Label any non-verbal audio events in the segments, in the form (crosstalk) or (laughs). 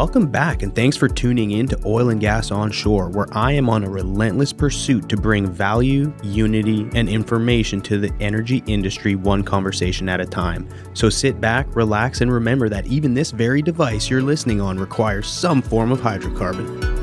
Welcome back, and thanks for tuning in to Oil and Gas Onshore, where I am on a relentless pursuit to bring value, unity, and information to the energy industry one conversation at a time. So sit back, relax, and remember that even this very device you're listening on requires some form of hydrocarbon.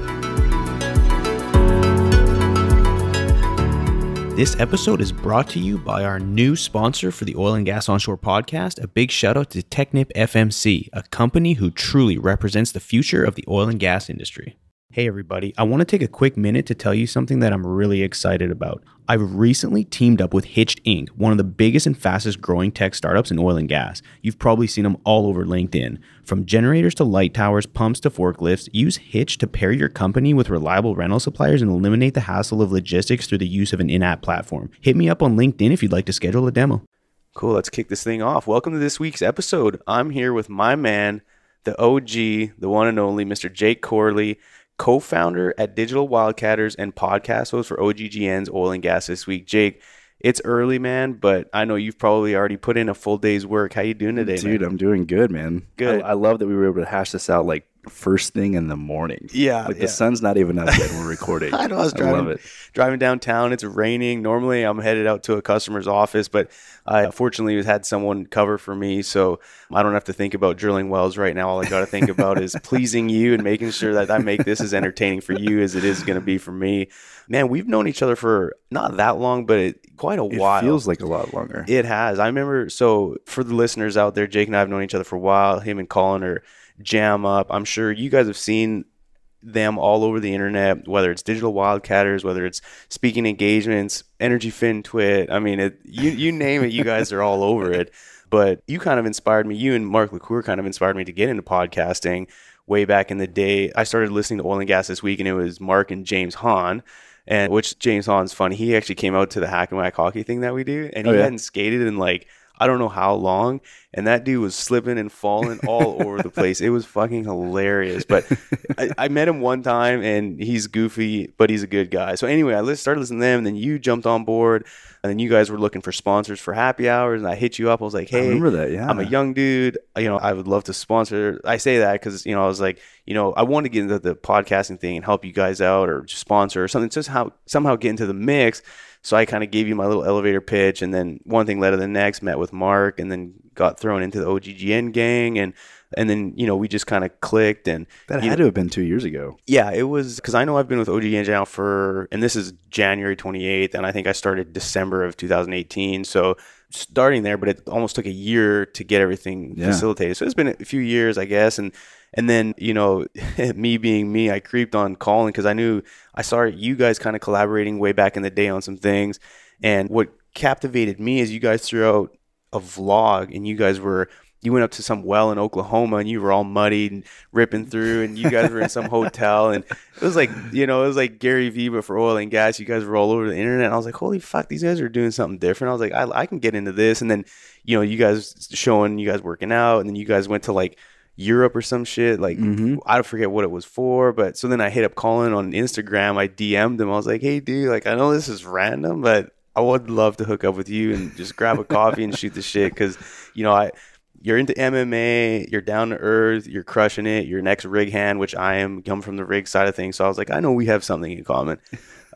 This episode is brought to you by our new sponsor for the Oil and Gas Onshore podcast. A big shout out to Technip FMC, a company who truly represents the future of the oil and gas industry. Hey, everybody. I want to take a quick minute to tell you something that I'm really excited about. I've recently teamed up with Hitched Inc., one of the biggest and fastest growing tech startups in oil and gas. You've probably seen them all over LinkedIn. From generators to light towers, pumps to forklifts, use Hitch to pair your company with reliable rental suppliers and eliminate the hassle of logistics through the use of an in app platform. Hit me up on LinkedIn if you'd like to schedule a demo. Cool, let's kick this thing off. Welcome to this week's episode. I'm here with my man, the OG, the one and only Mr. Jake Corley co-founder at Digital Wildcatters and podcast host for OGGN's Oil and Gas this week. Jake, it's early, man, but I know you've probably already put in a full day's work. How you doing today, Dude, man? I'm doing good, man. Good. I, I love that we were able to hash this out like first thing in the morning. Yeah, Like yeah. the sun's not even up yet. We're recording. (laughs) I know I was I driving, love it. driving downtown. It's raining. Normally, I'm headed out to a customer's office, but I fortunately had someone cover for me, so I don't have to think about drilling wells right now. All I got to think about is (laughs) pleasing you and making sure that I make this as entertaining for you as it is going to be for me. Man, we've known each other for not that long, but it, quite a It while. feels like a lot longer. It has. I remember. So for the listeners out there, Jake and I have known each other for a while. Him and Colin are jam up. I'm sure you guys have seen them all over the internet, whether it's digital wildcatters, whether it's speaking engagements, energy fin twit. I mean, it, you you name it, you guys are all over it. But you kind of inspired me. You and Mark LaCour kind of inspired me to get into podcasting way back in the day. I started listening to oil and gas this week, and it was Mark and James Hahn. And which James Hahn's funny. He actually came out to the hack and whack hockey thing that we do, and he Oh, yeah? hadn't skated in like I don't know how long, and that dude was slipping and falling all (laughs) over the place. It was fucking hilarious. But I, I met him one time, and he's goofy, but he's a good guy. So anyway, I started listening to them, and then you jumped on board, and then you guys were looking for sponsors for happy hours, and I hit you up. I was like, I hey, remember that. Yeah. I'm a young dude. You know, I would love to sponsor. I say that because you know I was like, you know, I want to get into the podcasting thing and help you guys out or just sponsor or something. Just how somehow get into the mix. So I kind of gave you my little elevator pitch, and then one thing led to the next. Met with Mark, and then got thrown into the OGGN gang, and and then you know we just kind of clicked. And that had to have been two years ago. yeah, it was because I know I've been with OGN now for, and this is January 28th, and I think I started December of 2018. So starting there, but it almost took a year to get everything Yeah. facilitated. So it's been a few years, I guess, and and then you know, (laughs) me being me, I creeped on Colin because I knew I saw you guys kind of collaborating way back in the day on some things, and what captivated me is you guys threw out a vlog, and you guys were. You went up to some well in Oklahoma and you were all muddied and ripping through, and you guys were in some hotel, and it was like you know it was like Gary Vee but for oil and gas. You guys were all over the internet. And I was like, holy fuck, these guys are doing something different. I was like, I, I can get into this, and then you know you guys showing you guys working out, and then you guys went to like Europe or some shit. Like Mhm. I forget what it was for, but so then I hit up Colin on Instagram. I DM'd him. I was like, hey dude, like I know this is random, but I would love to hook up with you and just grab a coffee and shoot the shit because you know I you're into MMA, you're down to earth, you're crushing it, you're an ex rig hand, which I am, come from the rig side of things. So I was like, I know we have something in common.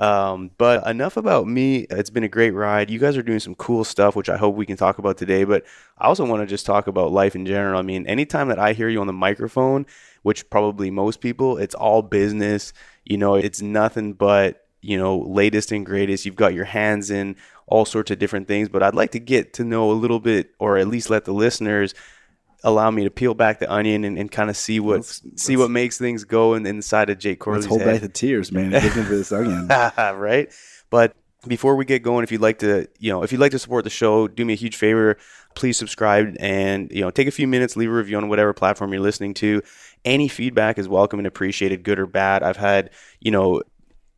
Um, but enough about me. It's been a great ride. You guys are doing some cool stuff, which I hope we can talk about today. But I also want to just talk about life in general. I mean, anytime that I hear you on the microphone, which probably most people, it's all business. You know, it's nothing but, you know, latest and greatest. You've got your hands in all sorts of different things. But I'd like to get to know a little bit, or at least let the listeners allow me to peel back the onion and, and kind of see what Let's- see let's- what makes things go in, inside of Jake Corley's Let's hold head back the tears, man. Dig into this (laughs) onion. (laughs) right? But before we get going, if you'd like to, you know, if you'd like to support the show, do me a huge favor. Please subscribe and you know take a few minutes, leave a review on whatever platform you're listening to. Any feedback is welcome and appreciated, good or bad. I've had, you know,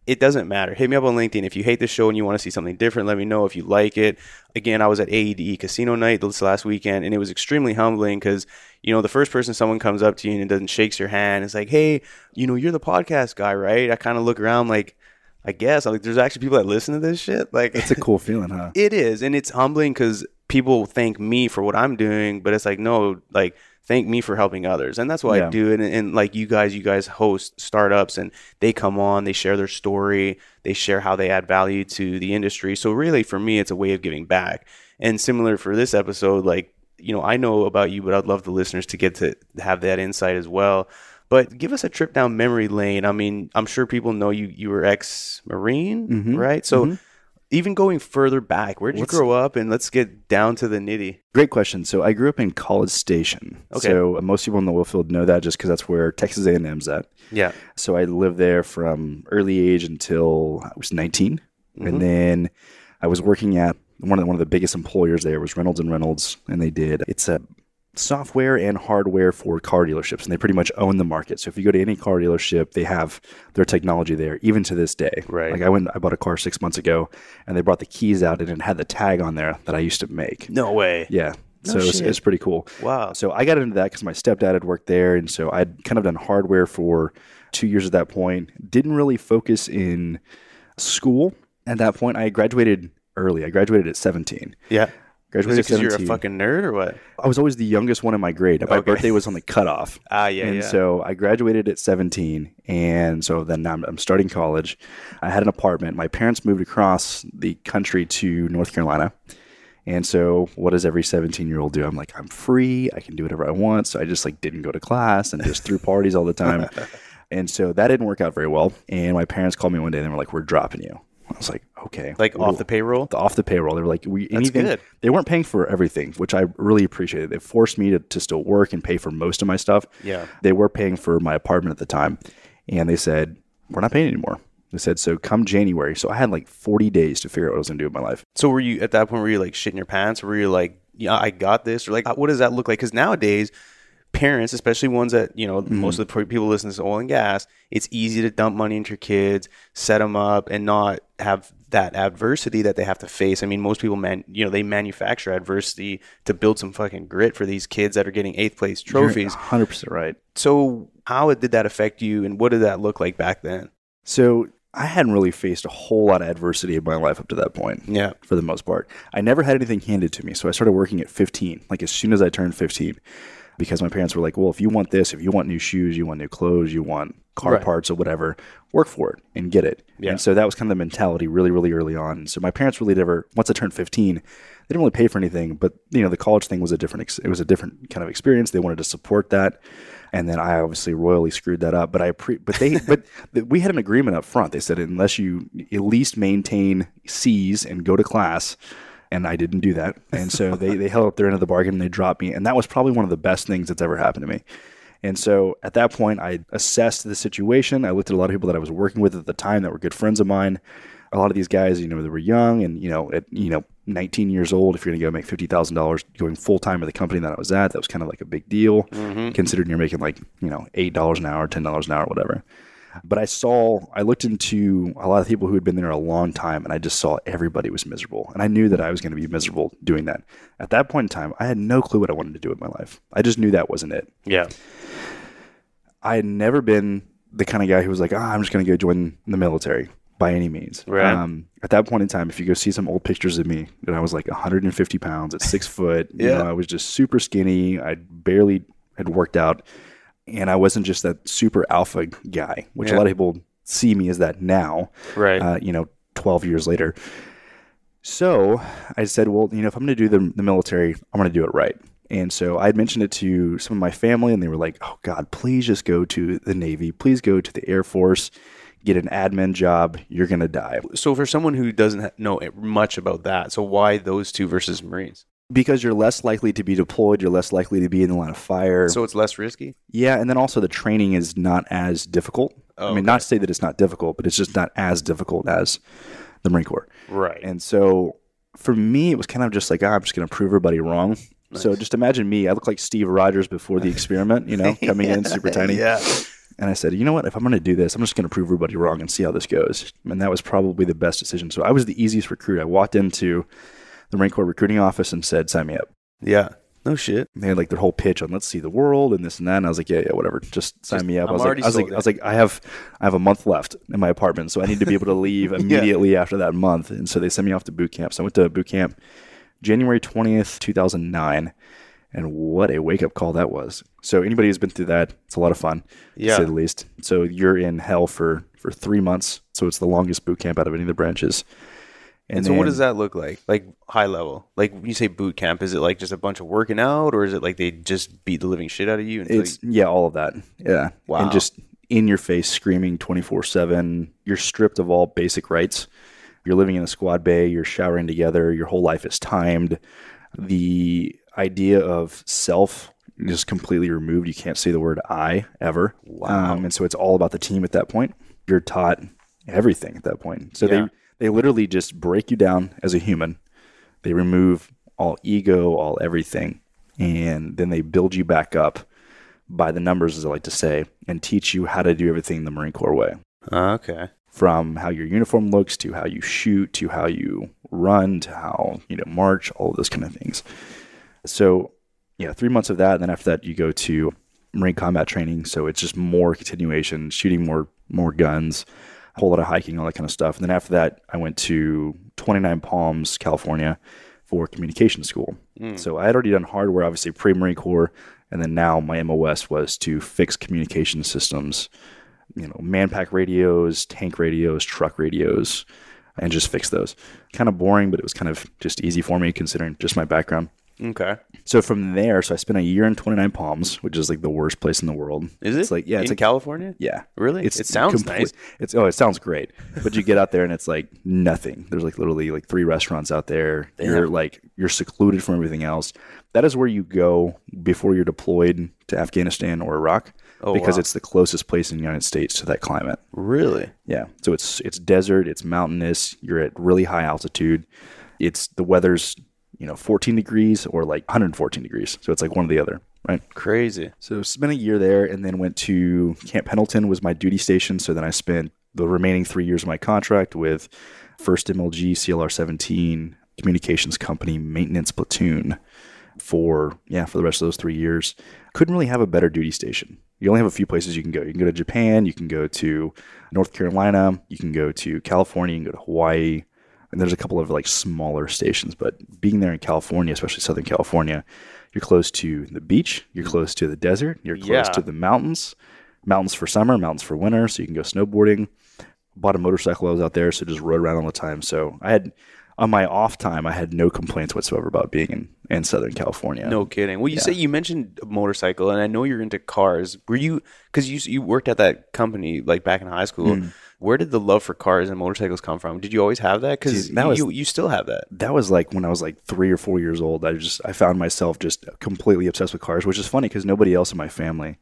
it doesn't matter. Hit me up on LinkedIn if you hate the show and you want to see something different. Let me know if you like it. Again, I was at AED Casino Night this last weekend, and it was extremely humbling because you know the first person someone comes up to you and doesn't shakes your hand, it's like, hey, you know, you're the podcast guy, right? I kind of look around like, I guess, I'm like, there's actually people that listen to this shit. Like, It's a cool (laughs) feeling, huh? it is, and it's humbling because people thank me for what I'm doing, but it's like, no, like thank me for helping others. And that's what I do. And, and like you guys, you guys host startups and they come on, they share their story, they share how they add value to the industry. So really for me, it's a way of giving back. And similar for this episode, like, you know, I know about you, but I'd love the listeners to get to have that insight as well. But give us a trip down memory lane. I mean, I'm sure people know you you were ex Marine, Mhm. right? So Mhm. Even going further back, where'd you Let's- grow up? And let's get down to the nitty. Great question. So I grew up in College Station. Okay. So most people in the oil field know that just because that's where Texas A&M's at. Yeah. So I lived there from early age until I was 19, Mhm. and then I was working at one of the, one of the biggest employers there was Reynolds and Reynolds, and they did it's a software and hardware for car dealerships, and they pretty much own the market. So if you go to any car dealership, they have their technology there, even to this day. Right. Like I went, I bought a car six months ago, and they brought the keys out, and it had the tag on there that I used to make. No way. Yeah. No So it's, shit. it's pretty cool. Wow. So I got into that because my stepdad had worked there, and so I'd kind of done hardware for two years at that point. Didn't really focus in school at that point. I graduated early. I graduated at 17. Yeah. Graduated because you're a fucking nerd or what? I was always the youngest one in my grade. My Okay. birthday was on the cutoff. (laughs) Ah, yeah, and yeah. so I graduated at 17. And so then I'm, I'm starting college. I had an apartment. My parents moved across the country to North Carolina. And so what does every 17 year old do? I'm like, I'm free. I can do whatever I want. So I just like didn't go to class and just threw parties all the time. (laughs) and so that didn't work out very well. And my parents called me one day and they were like, we're dropping you. I was like, okay. like off the payroll? off the payroll. They were like, we anything. good. They weren't paying for everything, which I really appreciated. They forced me to, to still work and pay for most of my stuff. Yeah. They were paying for my apartment at the time. And they said, we're not paying anymore. They said, so come January. So I had like 40 days to figure out what I was going to do with my life. So were you at that point? Were you like shitting your pants? Were you like, yeah, I got this? Or like, what does that look like? Because nowadays, parents, especially ones that you know, Mm-hmm. most of the people listen to oil and gas, it's easy to dump money into your kids, set them up, and not have that adversity that they have to face. I mean, most people, man, you know, they manufacture adversity to build some fucking grit for these kids that are getting eighth place trophies. You're 100% right. So, how did that affect you, and what did that look like back then? So I hadn't really faced a whole lot of adversity in my life up to that point. Yeah. for the most part. I never had anything handed to me. So I started working at 15, like as soon as I turned 15, because my parents were like, well, if you want this, if you want new shoes, you want new clothes, you want car Right. parts or whatever, work for it and get it. Yeah. And so that was kind of the mentality really, really early on. And so my parents really never, once I turned 15, they didn't really pay for anything, but you know, the college thing was a different, ex- it was a different kind of experience. They wanted to support that. And then I obviously royally screwed that up, but I pre, but they, but (laughs) th- we had an agreement up front. They said, unless you at least maintain C's and go to class, and I didn't do that. And so they, they held up their end of the bargain and they dropped me. And that was probably one of the best things that's ever happened to me. And so at that point, I assessed the situation. I looked at a lot of people that I was working with at the time that were good friends of mine. A lot of these guys, you know, they were young and, you know, at, you know, 19 years old, if you're going to go make $50,000 going full time at the company that I was at, that was kind of like a big deal, mm-hmm. considering you're making like, you know, $8 an hour, $10 an hour, whatever. But I saw, I looked into a lot of people who had been there a long time, and I just saw everybody was miserable. And I knew that I was going to be miserable doing that. At that point in time, I had no clue what I wanted to do with my life. I just knew that wasn't it. Yeah. I had never been the kind of guy who was like, ah, I'm just going to go join the military by any means. Right. Um, at that point in time, if you go see some old pictures of me, that I was like 150 pounds at six foot. You Yeah. know, I was just super skinny. I barely had worked out. And I wasn't just that super alpha guy, which Yeah. a lot of people see me as that now Right. uh, you know, 12 years later. So I said, well, you know, if I'm going to do the, the military, I'm going to do it right. And so I had mentioned it to some of my family, and they were like, oh, God, please just go to the Navy. Please go to the Air Force, get an admin job. You're going to die. so for someone who doesn't know much about that, so why those two versus Marines? Because you're less likely to be deployed, you're less likely to be in the line of fire. So it's less risky. yeah, and then also the training is not as difficult. Oh, I mean, okay. not to say that it's not difficult, but it's just not as difficult as the Marine Corps. Right. And so for me, it was kind of just like, ah, I'm just going to prove everybody wrong. So just imagine me. I look like Steve Rogers before the experiment, you know, (laughs) coming in super tiny. yeah. And I said, you know what? If I'm going to do this, I'm just going to prove everybody wrong and see how this goes. And that was probably the best decision. So I was the easiest recruit. I walked into the Marine Corps recruiting office and said, sign me up. Yeah. No shit. They had like their whole pitch on let's see the world and this and that. And I was like, yeah, yeah, whatever. Just sign Just- me up. I'm was like, I was like, I was like, I have, I have a month left in my apartment, so I need to be able to leave (laughs) immediately after that month. And so they sent me off to boot camp. So I went to boot camp January twentieth, two thousand nine, And what a wake up call that was. So anybody who's been through that, it's a lot of fun, Yeah. to say the least. So you're in hell for for three months. So it's the longest boot camp out of any of the branches. And, so, what does that look like? Like high level? Like when you say boot camp, is it like just a bunch of working out, or is it like they just beat the living shit out of you? It's yeah, all of that. Yeah. Wow. And just in your face screaming 24/7. You're stripped of all basic rights. You're living in a squad bay, you're showering together, your whole life is timed. The idea of self is completely removed. You can't say the word I ever. Wow. Um, and so it's all about the team at that point. You're taught everything at that point. So Yeah. they they literally just break you down as a human. They remove all ego, all everything, and then they build you back up by the numbers, as I like to say, and teach you how to do everything the Marine Corps way. Ah, okay. From how your uniform looks to how you shoot to how you run to how you know march, all of those kind of things. So, yeah, three months of that, and then after that, you go to Marine combat training. So it's just more continuation, shooting more more guns, a whole lot of hiking, all that kind of stuff. And then after that, I went to 29 Palms, California, for communication school. Mm. So I had already done hardware, obviously pre Marine Corps, and then now my MOS was to fix communication systems, you know, manpack radios, tank radios, truck radios, and just fix those. Kind of boring, but it was kind of just easy for me considering just my background. Okay. So from there, so I spent a year in 29 Palms, which is like the worst place in the world. Is it? It's like yeah, it's in like California. yeah, Really? It's It sounds complete- nice. It's oh, it sounds great, but you get out there and it's like nothing. There's like literally like three restaurants out there. You're like you're secluded from everything else. That is where you go before you're deployed to Afghanistan or Iraq, Oh, because wow. it's the closest place in the United States to that climate. Really? Yeah. So it's it's desert, it's mountainous, you're at really high altitude. It's the weather's, you know, 14 degrees or like 114 degrees. So it's like one or the other, right? Crazy. So spent a year there and then went to Camp Pendleton was my duty station. So then I spent the remaining three years of my contract with First MLG CLR 17 Communications Company Maintenance Platoon for yeah for the rest of those three years. Couldn't really have a better duty station. You only have a few places you can go. You can go to Japan, you can go to North Carolina, you can go to California, you can go to Hawaii, and there's a couple of like smaller stations. But being there in California, especially Southern California, you're close to the beach, you're close to the desert, you're close Yeah. to the mountains. Mountains for summer, mountains for winter, so you can go snowboarding. Bought a motorcycle, I was out there, so just rode around all the time. So I had on my off time, I had no complaints whatsoever about being in, in Southern California. No kidding. Well, you say you mentioned a motorcycle, and I know you're into cars. Were you because you you worked at that company like back in high school? Hmm. Where did the love for cars and motorcycles come from? Did you always have that? Because that was- you you still have that. that was like when I was like three or four years old. I just I found myself just completely obsessed with cars, which is funny because nobody else in my family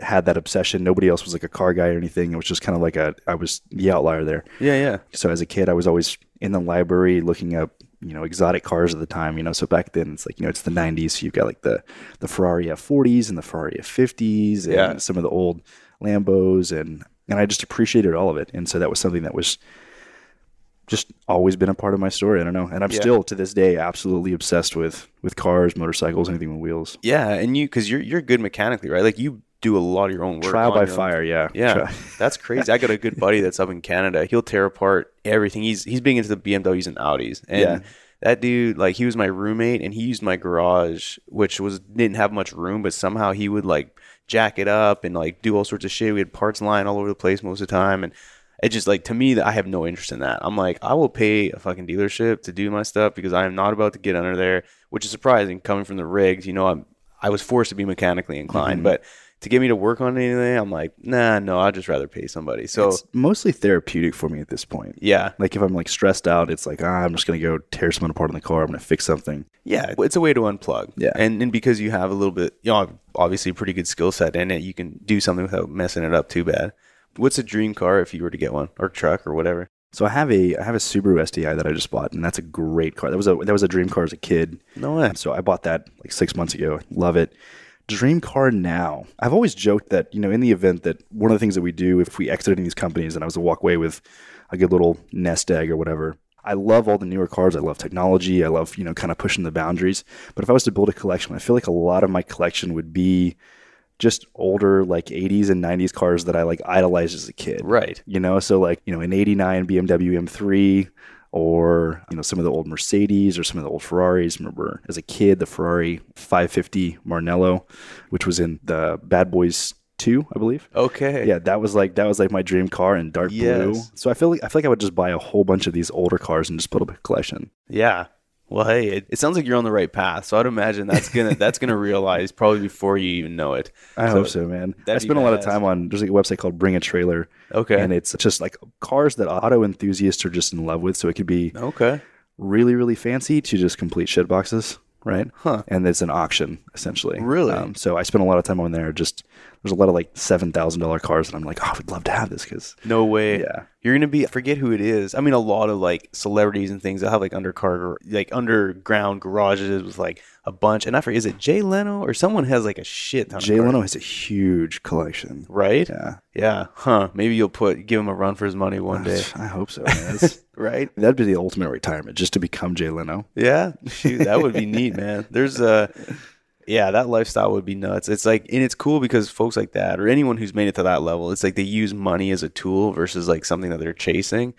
had that obsession. Nobody else was like a car guy or anything. It was just kind of like a I was the outlier there. Yeah, yeah. So as a kid, I was always in the library looking up you know exotic cars at the time. You know, so back then it's like you know it's the '90s. So you've got like the the Ferrari F40s and the Ferrari F50s and Yeah. some of the old Lambos and and I just appreciated all of it. And so that was something that was just always been a part of my story. I don't know, and I'm Yeah. still to this day absolutely obsessed with with cars, motorcycles, anything with wheels. Yeah, and you because you're you're good mechanically, right? Like you do a lot of your own work. Trial by own- fire, yeah, Yeah, Tri- (laughs) that's crazy. I got a good buddy that's up in Canada. He'll tear apart everything. He's he's big into the BMWs and Audis. And Yeah. that dude, like, he was my roommate, and he used my garage, which was didn't have much room, but somehow he would like jack it up and like do all sorts of shit. We had parts lying all over the place most of the time, and it just like to me that I have no interest in that. I'm like, I will pay a fucking dealership to do my stuff because I am not about to get under there, which is surprising coming from the rigs. You know, I'm I was forced to be mechanically inclined, Mm-hmm. but to get me to work on anything, I'm like, nah, no, I'd just rather pay somebody. So it's mostly therapeutic for me at this point. yeah, Like if I'm like stressed out, it's like ah, I'm just gonna go tear someone apart in the car. I'm gonna fix something. yeah, it's a way to unplug. Yeah. and and because you have a little bit, you know, obviously a pretty good skill set in it, you can do something without messing it up too bad. What's a dream car if you were to get one, or truck, or whatever? So I have a I have a Subaru STI that I just bought, and that's a great car. That was a that was a dream car as a kid. No way. So I bought that like six months ago. Love it. Dream car now. I've always joked that you know in the event that one of the things that we do if we exit any these companies and I was to walk away with a good little nest egg or whatever. I love all the newer cars. I love technology. I love you know kind of pushing the boundaries. But if I was to build a collection, I feel like a lot of my collection would be just older like 80s and 90s cars that I like idolized as a kid Right. you know so like you know an 89 bmw m3 or you know some of the old Mercedes or some of the old Ferraris. Remember as a kid the Ferrari 550 Maranello, which was in the Bad Boys 2, I believe. Okay. Yeah, that was like that was like my dream car in dark blue. So I feel like I feel like I would just buy a whole bunch of these older cars and just put up a collection. Yeah. Well, hey, it, it sounds like you're on the right path. So I'd imagine that's gonna (laughs) that's gonna realize probably before you even know it. I So hope so, man. I spent a lot of time on there's like a website called Bring a Trailer, Okay. and it's just like cars that auto enthusiasts are just in love with. So it could be okay. really really fancy to just complete shit boxes, right? Huh. And it's an auction essentially. Really? Um, so I spent a lot of time on there. Just there's a lot of like seven thousand dollar cars, and I'm like, oh, I would love to have this because No way. yeah, You're gonna be I forget who it is. I mean, a lot of like celebrities and things that have like undercar, like underground garages with like a bunch. And I forget, is it Jay Leno or someone has like a shit ton? Jay Leno has a huge collection. right? Yeah, Yeah. Huh. Maybe you'll put give him a run for his money one day, I hope so. Man. (laughs) Right? That'd be the ultimate retirement, just to become Jay Leno. Yeah, shoot, that would be neat, man. There's a, yeah, that lifestyle would be nuts. It's like, and it's cool because folks like that, or anyone who's made it to that level, it's like they use money as a tool versus like something that they're chasing.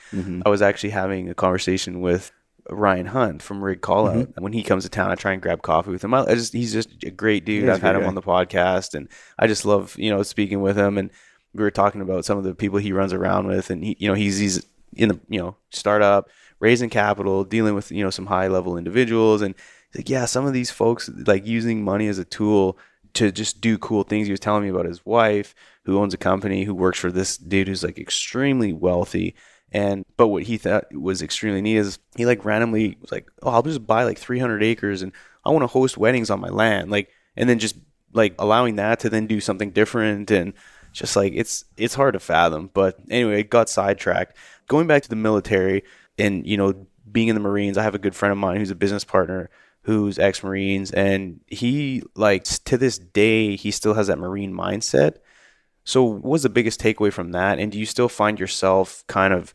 I was actually having a conversation with Ryan Hunt from Rig Call Out. Mm-hmm. When he comes to town, I try and grab coffee with him. I, I just, he's just a great dude. I've had him guy. on the podcast, and I just love, you know, speaking with him. And we were talking about some of the people he runs around with, and he, you know, he's he's in the you know startup, raising capital, dealing with you know some high level individuals, and like, yeah, some of these folks like using money as a tool to just do cool things. He was telling me about his wife who owns a company who works for this dude who's like extremely wealthy. And but what he thought was extremely neat is he like randomly was like, oh, I'll just buy like 300 acres and I want to host weddings on my land, like, and then just like allowing that to then do something different and just like it's it's hard to fathom. But anyway, it got sidetracked. Going back to the military and you know being in the Marines, I have a good friend of mine who's a business partner who's ex-Marines, and he like to this day he still has that Marine mindset. So, what was the biggest takeaway from that? And do you still find yourself kind of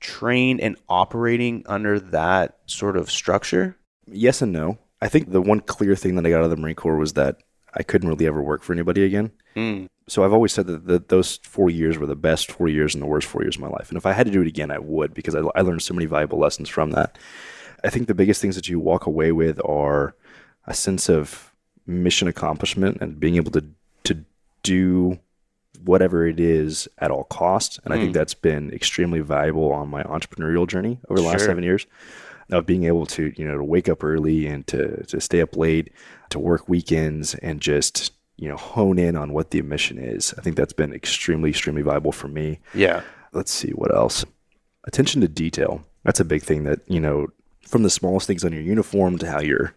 trained and operating under that sort of structure? Yes and no. I think the one clear thing that I got out of the Marine Corps was that I couldn't really ever work for anybody again. Mm. So I've always said that, that those four years were the best four years and the worst four years of my life. And if I had to do it again, I would because I, I learned so many valuable lessons from that. I think the biggest things that you walk away with are a sense of mission accomplishment and being able to to do whatever it is at all costs. And I think hmm. that's been extremely valuable on my entrepreneurial journey over the last Sure. seven years of being able to, you know, to wake up early and to, to stay up late, to work weekends and just, you know, hone in on what the mission is. I think that's been extremely, extremely valuable for me Yeah. let's see what else attention to detail that's a big thing that you know from the smallest things on your uniform to how your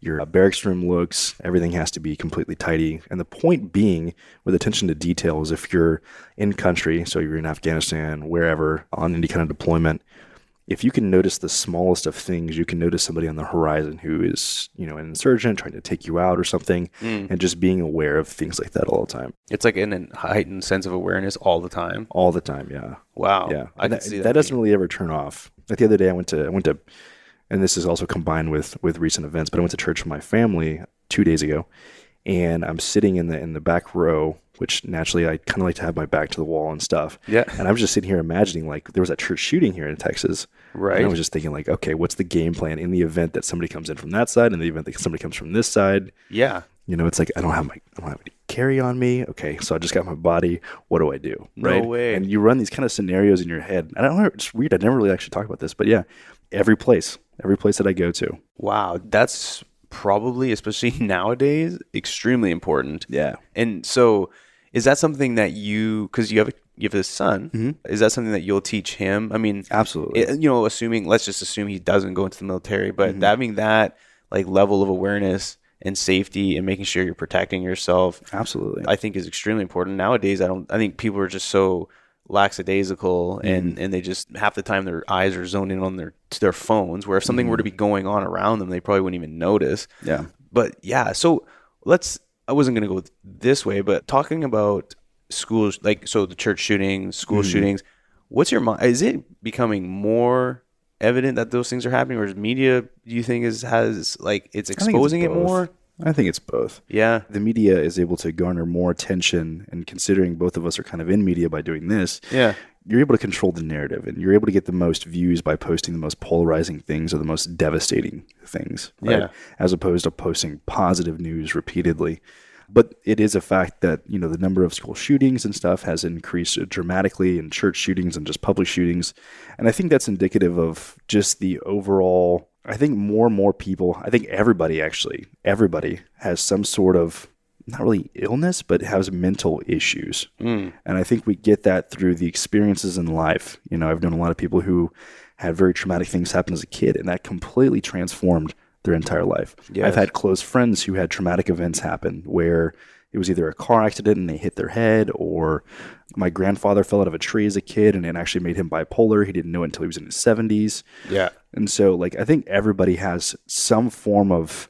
your uh, barracks room looks everything has to be completely tidy and the point being with attention to detail is if you're in country so you're in afghanistan wherever on any kind of deployment if you can notice the smallest of things, you can notice somebody on the horizon who is, you know, an insurgent trying to take you out or something, and just being aware of things like that all the time, It's like an, an heightened sense of awareness all the time. all the time. Yeah. Wow. Yeah, I and can that, see that, that. doesn't really ever turn off. Like the other day, I went to I went to, and this is also combined with with recent events. But I went to church with my family two days ago, and I'm sitting in the in the back row, which naturally I kind of like to have my back to the wall and stuff. Yeah. and I was just sitting here imagining like there was that church shooting here in Texas. Right. And I was just thinking like, okay, what's the game plan in the event that somebody comes in from that side, and the event that somebody comes from this side? yeah. You know, it's like I don't have my I don't have any carry on me. Okay, so I just got my body. What do I do? Right. No way. And you run these kind of scenarios in your head. And I don't know. It's weird. I never really actually talked about this, but yeah, every place, every place that I go to. Wow. That's probably, especially (laughs) nowadays, extremely important. Yeah. And so, is that something that you, because you have a, you have a son, is that something that you'll teach him? I mean, Absolutely. it- you know, assuming let's just assume he doesn't go into the military, but Mm-hmm. having that like level of awareness and safety and making sure you're protecting yourself, Absolutely. I think is extremely important. Nowadays, I don't. I think people are just so lackadaisical Mm-hmm. and and they just half the time their eyes are zoned in on their to their phones. Where if something were to be Mm-hmm. going on around them, they probably wouldn't even notice. yeah. But yeah, so let's. I wasn't gonna go this way, but talking about schools, like so the church shootings, school Mm-hmm. shootings. What's your mind? Is it becoming more evident that those things are happening, or is media? Do you think is has like it's think it's exposing it more? I think it's both. Yeah. The media is able to garner more attention, and considering both of us are kind of in media by doing this, Yeah. you're able to control the narrative and you're able to get the most views by posting the most polarizing things or the most devastating things, right? Yeah. As opposed to posting positive news repeatedly. But it is a fact that, you know, the number of school shootings and stuff has increased dramatically and church shootings and just public shootings. And I think that's indicative of just the overall I think more and more people, I think everybody actually, everybody has some sort of not really illness, but has mental issues. Mm. And I think we get that through the experiences in life. You know, I've known a lot of people who had very traumatic things happen as a kid, and that completely transformed their entire life. Yes. I've had close friends who had traumatic events happen where it was either a car accident and they hit their head, or my grandfather fell out of a tree as a kid and it actually made him bipolar. He didn't know it until he was in his 70s. Yeah. And so, like, I think everybody has some form of,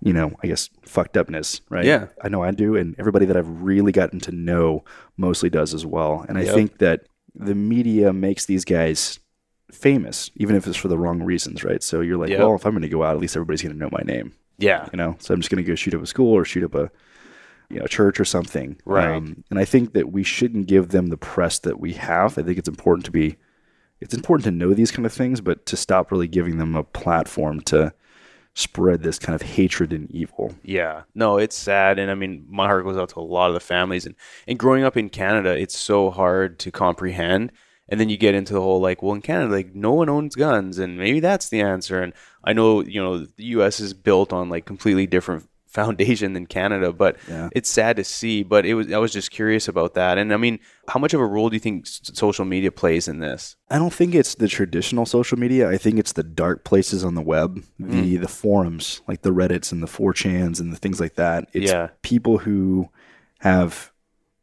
you know, I guess fucked upness, right? Yeah. I know I do. And everybody that I've really gotten to know mostly does as well. And I Yep. think that the media makes these guys famous, even if it's for the wrong reasons, right? So you're like, Yep. well, if I'm going to go out, at least everybody's going to know my name, Yeah. you know? So I'm just going to go shoot up a school or shoot up a, you know, church or something. Um, Right. and I think that we shouldn't give them the press that we have. I think it's important to be it's important to know these kind of things, but to stop really giving them a platform to spread this kind of hatred and evil. Yeah. No, it's sad. And I mean, my heart goes out to a lot of the families. And, and growing up in Canada, it's so hard to comprehend. And then you get into the whole like, well, in Canada, like no one owns guns, and maybe that's the answer. And I know, you know, the U.S. is built on like completely different foundation than Canada, but Yeah. it's sad to see. But it was, I was just curious about that. And I mean, how much of a role do you think social media plays in this? I don't think it's the traditional social media. I think it's the dark places on the web, the mm. the forums, like the Reddits and the 4chans and the things like that. It's Yeah. people who have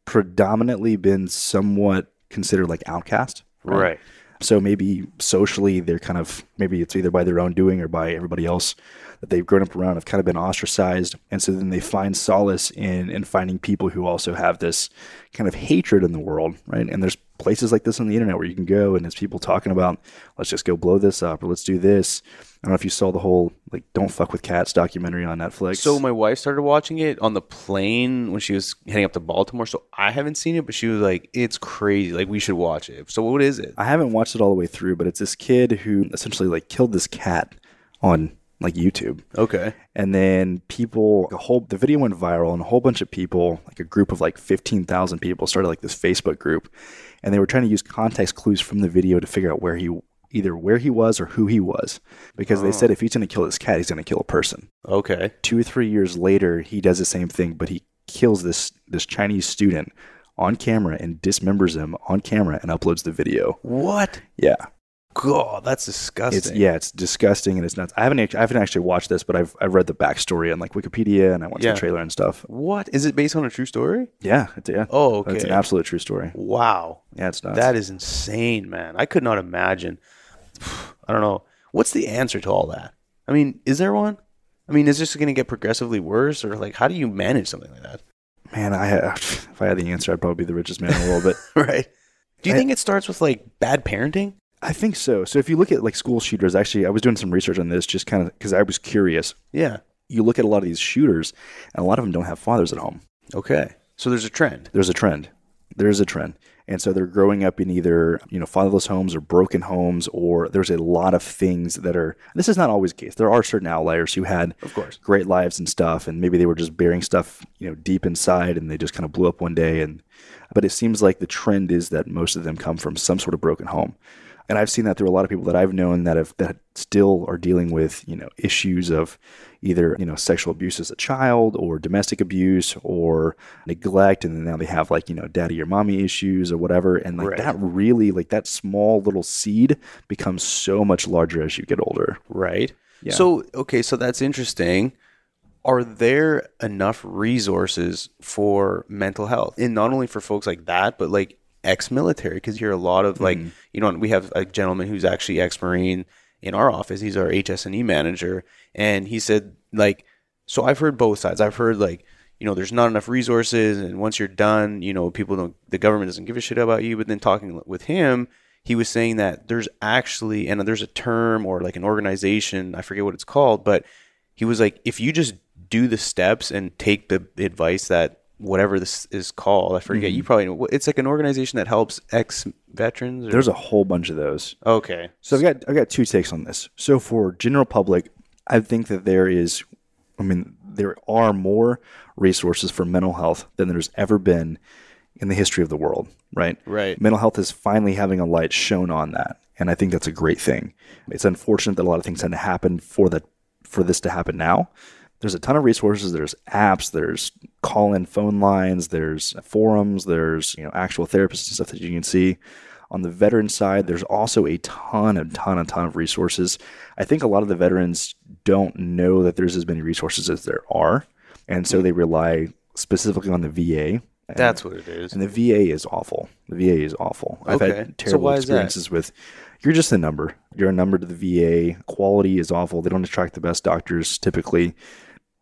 predominantly been somewhat considered like outcast. Right. So maybe socially, they're kind of maybe it's either by their own doing or by everybody else that they've grown up around have kind of been ostracized, and so then they find solace in in finding people who also have this kind of hatred in the world, right? And there's places like this on the internet where you can go and it's people talking about let's just go blow this up or let's do this. I don't know if you saw the whole like "Don't Fuck with Cats" documentary on Netflix. So my wife started watching it on the plane when she was heading up to Baltimore. So I haven't seen it, but she was like, "It's crazy. Like we should watch it." So what is it? I haven't watched it all the way through, but it's this kid who essentially like killed this cat on like YouTube. Okay. and then people a whole the video went viral and a whole bunch of people like a group of like 15,000 people started like this Facebook group and they were trying to use context clues from the video to figure out where he either where he was or who he was because they oh. said if he's going to kill this cat he's going to kill a person Okay. 2 or 3 years later he does the same thing but he kills this this Chinese student on camera and dismembers him on camera and uploads the video What? yeah God, that's disgusting. it's yeah, it's disgusting and it's nuts. I haven't I haven't actually watched this, but I've I've read the backstory on like Wikipedia and I watched Yeah. the trailer and stuff. What is it based on a true story? Yeah, it's yeah. Oh, okay. It's an absolute true story. wow. Yeah, it's nuts. That is insane, man. I could not imagine. (sighs) I don't know. What's the answer to all that? I mean, is there one? I mean, is this going to get progressively worse, or like, how do you manage something like that? man, I uh, (sighs) if I had the answer, I'd probably be the richest man in the world. But (laughs) right. Do you I- think it starts with like bad parenting? I think so. So if you look at like school shooters, actually, I was doing some research on this just kind of because I was curious. Yeah. You look at a lot of these shooters, and a lot of them don't have fathers at home. Okay. So there's a trend. there's a trend. There's a trend. And so they're growing up in either, you know, fatherless homes or broken homes, or there's a lot of things that are, this is not always the case. There are certain outliers who had Of course. great lives and stuff, and maybe they were just bearing stuff, you know, deep inside and they just kind of blew up one day. And, but it seems like the trend is that most of them come from some sort of broken home. And I've seen that through a lot of people that I've known that have that still are dealing with, you know, issues of either, you know, sexual abuse as a child or domestic abuse or neglect. And then now they have like, you know, daddy or mommy issues or whatever. And like Right. that really, like that small little seed becomes so much larger as you get older. Right. Yeah. So, okay, so that's interesting. Are there enough resources for mental health? And not only for folks like that, but like ex military? Because you hear a lot of like, mm. you know, we have a gentleman who's actually ex Marine in our office. He's our HS&E manager. And he said, like, so I've heard both sides. I've heard like, you know, there's not enough resources, and once you're done, you know, people don't, the government doesn't give a shit about you. But then talking with him, he was saying that there's actually, and there's a term or like an organization, I forget what it's called, but he was like, if you just do the steps and take the advice that whatever this is called. I forget. Mm-hmm. You probably know. It's like an organization that helps ex veterans. There's a whole bunch of those. okay. So I've got I've got two takes on this. So for general public, I think that there is, I mean, there are more resources for mental health than there's ever been in the history of the world. Right. Right. Mental health is finally having a light shown on that, and I think that's a great thing. It's unfortunate that a lot of things had to happen for that for this to happen now. There's a ton of resources. There's apps. There's call-in phone lines. There's forums. There's you know actual therapists and stuff that you can see. On the veteran side, there's also a ton, a ton, a ton of resources. I think a lot of the veterans don't know that there's as many resources as there are, and so hmm. they rely specifically on the VA. And- That's what it is. and the VA is awful. The VA is awful. I've had terrible that? experiences with. You're just a number. You're a number to the VA. Quality is awful. They don't attract the best doctors typically.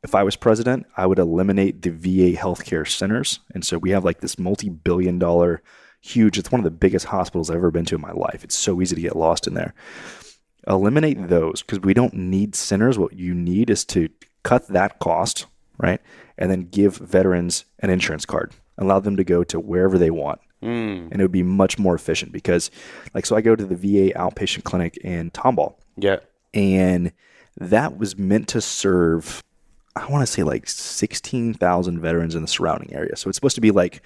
If I was president, I would eliminate the VA healthcare centers. And so we have like this multi-billion dollar, huge. It's one of the biggest hospitals I've ever been to in my life. It's so easy to get lost in there. Eliminate those because we don't need centers. What you need is to cut that cost, right? And then give veterans an insurance card. Allow them to go to wherever they want Mm, and it would be much more efficient because like so i go to the va outpatient clinic in tomball yeah. and that was meant to serve i want to say like 16000 veterans in the surrounding area so it's supposed to be like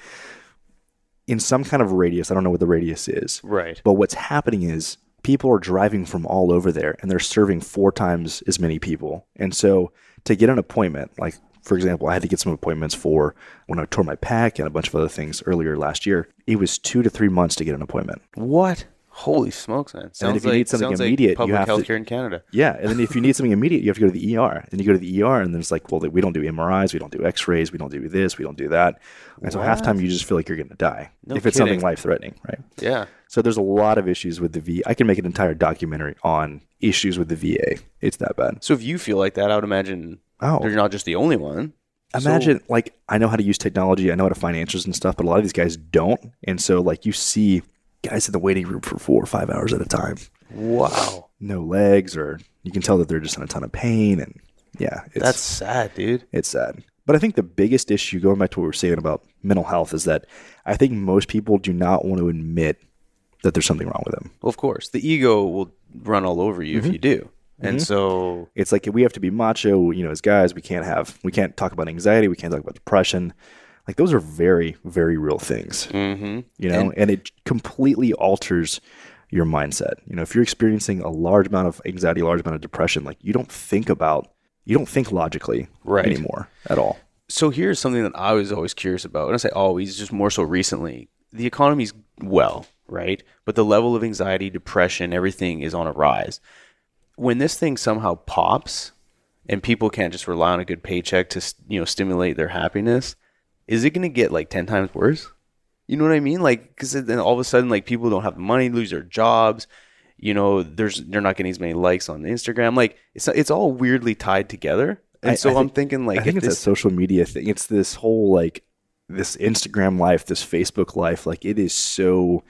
in some kind of radius i don't know what the radius is Right. but what's happening is people are driving from all over there and they're serving four times as many people. And so to get an appointment, like for example, I had to get some appointments for when I tore my pack and a bunch of other things earlier last year. It was two to three months to get an appointment. What? Holy smokes, man! Sounds if you like, need something immediate, you like public have to- healthcare in Canada. Yeah, and then if you need (laughs) something immediate, you have to go to the ER. Then you go to the ER, and then it's like, well, we don't do MRIs, we don't do X-rays, we don't do this, we don't do that. And so half time you just feel like you're going to die No if it's something life-threatening, right? Yeah. So there's a lot of issues with the V. I can make an entire documentary on issues with the VA. It's that bad. So if you feel like that, I would imagine Oh, you're not just the only one. So- imagine like I know how to use technology, I know how to find answers and stuff, but a lot of these guys don't. And so like you see guys in the waiting room for four or five hours at a time, wow, no legs, or you can tell that they're just in a ton of pain. And yeah, it's, that's sad, dude. it's sad. But I think the biggest issue, going back to what we were saying about mental health, is that I think most people do not want to admit that there's something wrong with them. Well, of course, the ego will run all over you Mm-hmm. if you do, and so It's like we have to be macho, you know, as guys. We can't have, we can't talk about anxiety. We can't talk about depression. Like those are very, very real things, hmm you know, and, it completely alters your mindset. You know, if you're experiencing a large amount of anxiety, a large amount of depression, like you don't think about, you don't think logically Right. anymore at all. So here's something that I was always curious about. And I say always, just more so recently. The economy's well, right? But the level of anxiety, depression, everything is on a rise. When this thing somehow pops and people can't just rely on a good paycheck to, you know, stimulate their happiness, is it going to get like 10 times worse? You know what I mean? Like, because then all of a sudden, like people don't have money, lose their jobs. You know, there's they're not getting as many likes on Instagram. Like, it's it's all weirdly tied together. And I- so I I'm think- thinking, like, I think it's this, that social media thing. It's this whole like this Instagram life, this Facebook life. Like it is so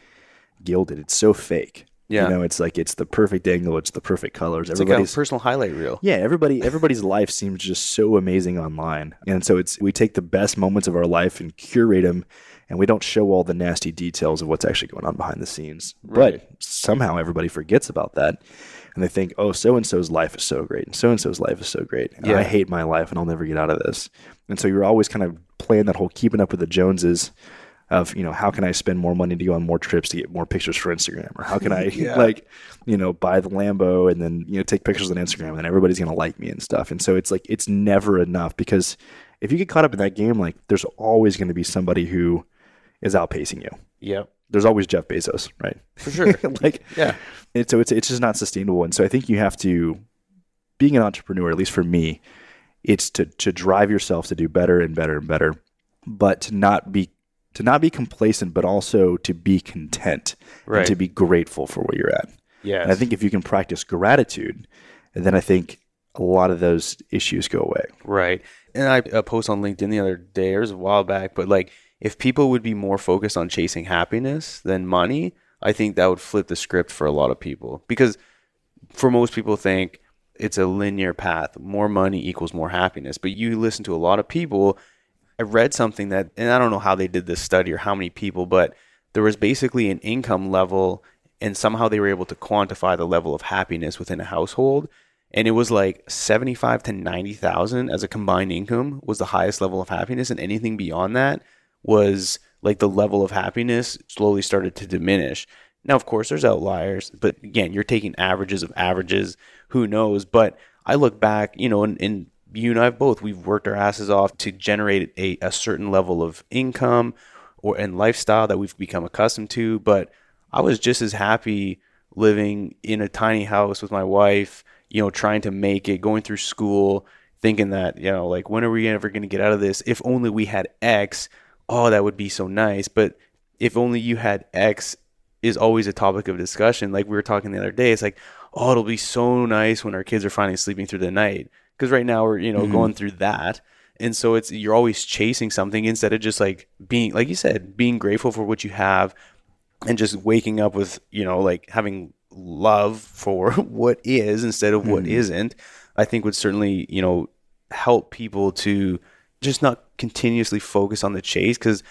gilded. It's so fake. Yeah. You know, it's like it's the perfect angle. It's the perfect colors. It's like a personal highlight reel. yeah. Everybody everybody's life seems just so amazing online, and so it's we take the best moments of our life and curate them. And we don't show all the nasty details of what's actually going on behind the scenes. Right. But somehow everybody forgets about that. And they think, oh, so and so's life is so great. And so and so's life is so great. And Yeah. I hate my life and I'll never get out of this. And so you're always kind of playing that whole keeping up with the Joneses of, you know, how can I spend more money to go on more trips to get more pictures for Instagram? Or how can I (laughs) Yeah. (laughs) like, you know, buy the Lambo and then, you know, take pictures on Instagram and then everybody's gonna like me and stuff. And so it's like it's never enough because if you get caught up in that game, like there's always gonna be somebody who is outpacing you. Yeah. There's always Jeff Bezos, right? For sure. (laughs) like yeah. and so it's it's just not sustainable. And so I think you have to, being an entrepreneur, at least for me, it's to to drive yourself to do better and better and better, but to not be to not be complacent, but also to be content Right. and to be grateful for where you're at. Yeah. And I think if you can practice gratitude, then I think a lot of those issues go away. Right. And I uh, post on LinkedIn the other day, or it was a while back, but like if people would be more focused on chasing happiness than money, I think that would flip the script for a lot of people. Because for most people think it's a linear path. More money equals more happiness. But you listen to a lot of people I read something that, and I don't know how they did this study or how many people, but there was basically an income level, and somehow they were able to quantify the level of happiness within a household. And it was like 75 to 90,000 as a combined income was the highest level of happiness. And anything beyond that was like the level of happiness slowly started to diminish. Now, of course, there's outliers, but again, you're taking averages of averages. Who knows? But I look back, you know, and, and you and I have both, we've worked our asses off to generate a, a certain level of income or and lifestyle that we've become accustomed to. But I was just as happy living in a tiny house with my wife, you know, trying to make it, going through school, thinking that, you know, like, when are we ever going to get out of this? If only we had X, oh, that would be so nice. But if only you had X is always a topic of discussion. Like we were talking the other day, it's like, oh, it'll be so nice when our kids are finally sleeping through the night. Because right now we're, you know, mm-hmm. going through that. And so it's you're always chasing something instead of just like being like you said, being grateful for what you have and just waking up with, you know, like having love for (laughs) what is instead of what mm-hmm. not I think would certainly, you know, help people to just not continuously focus on the chase because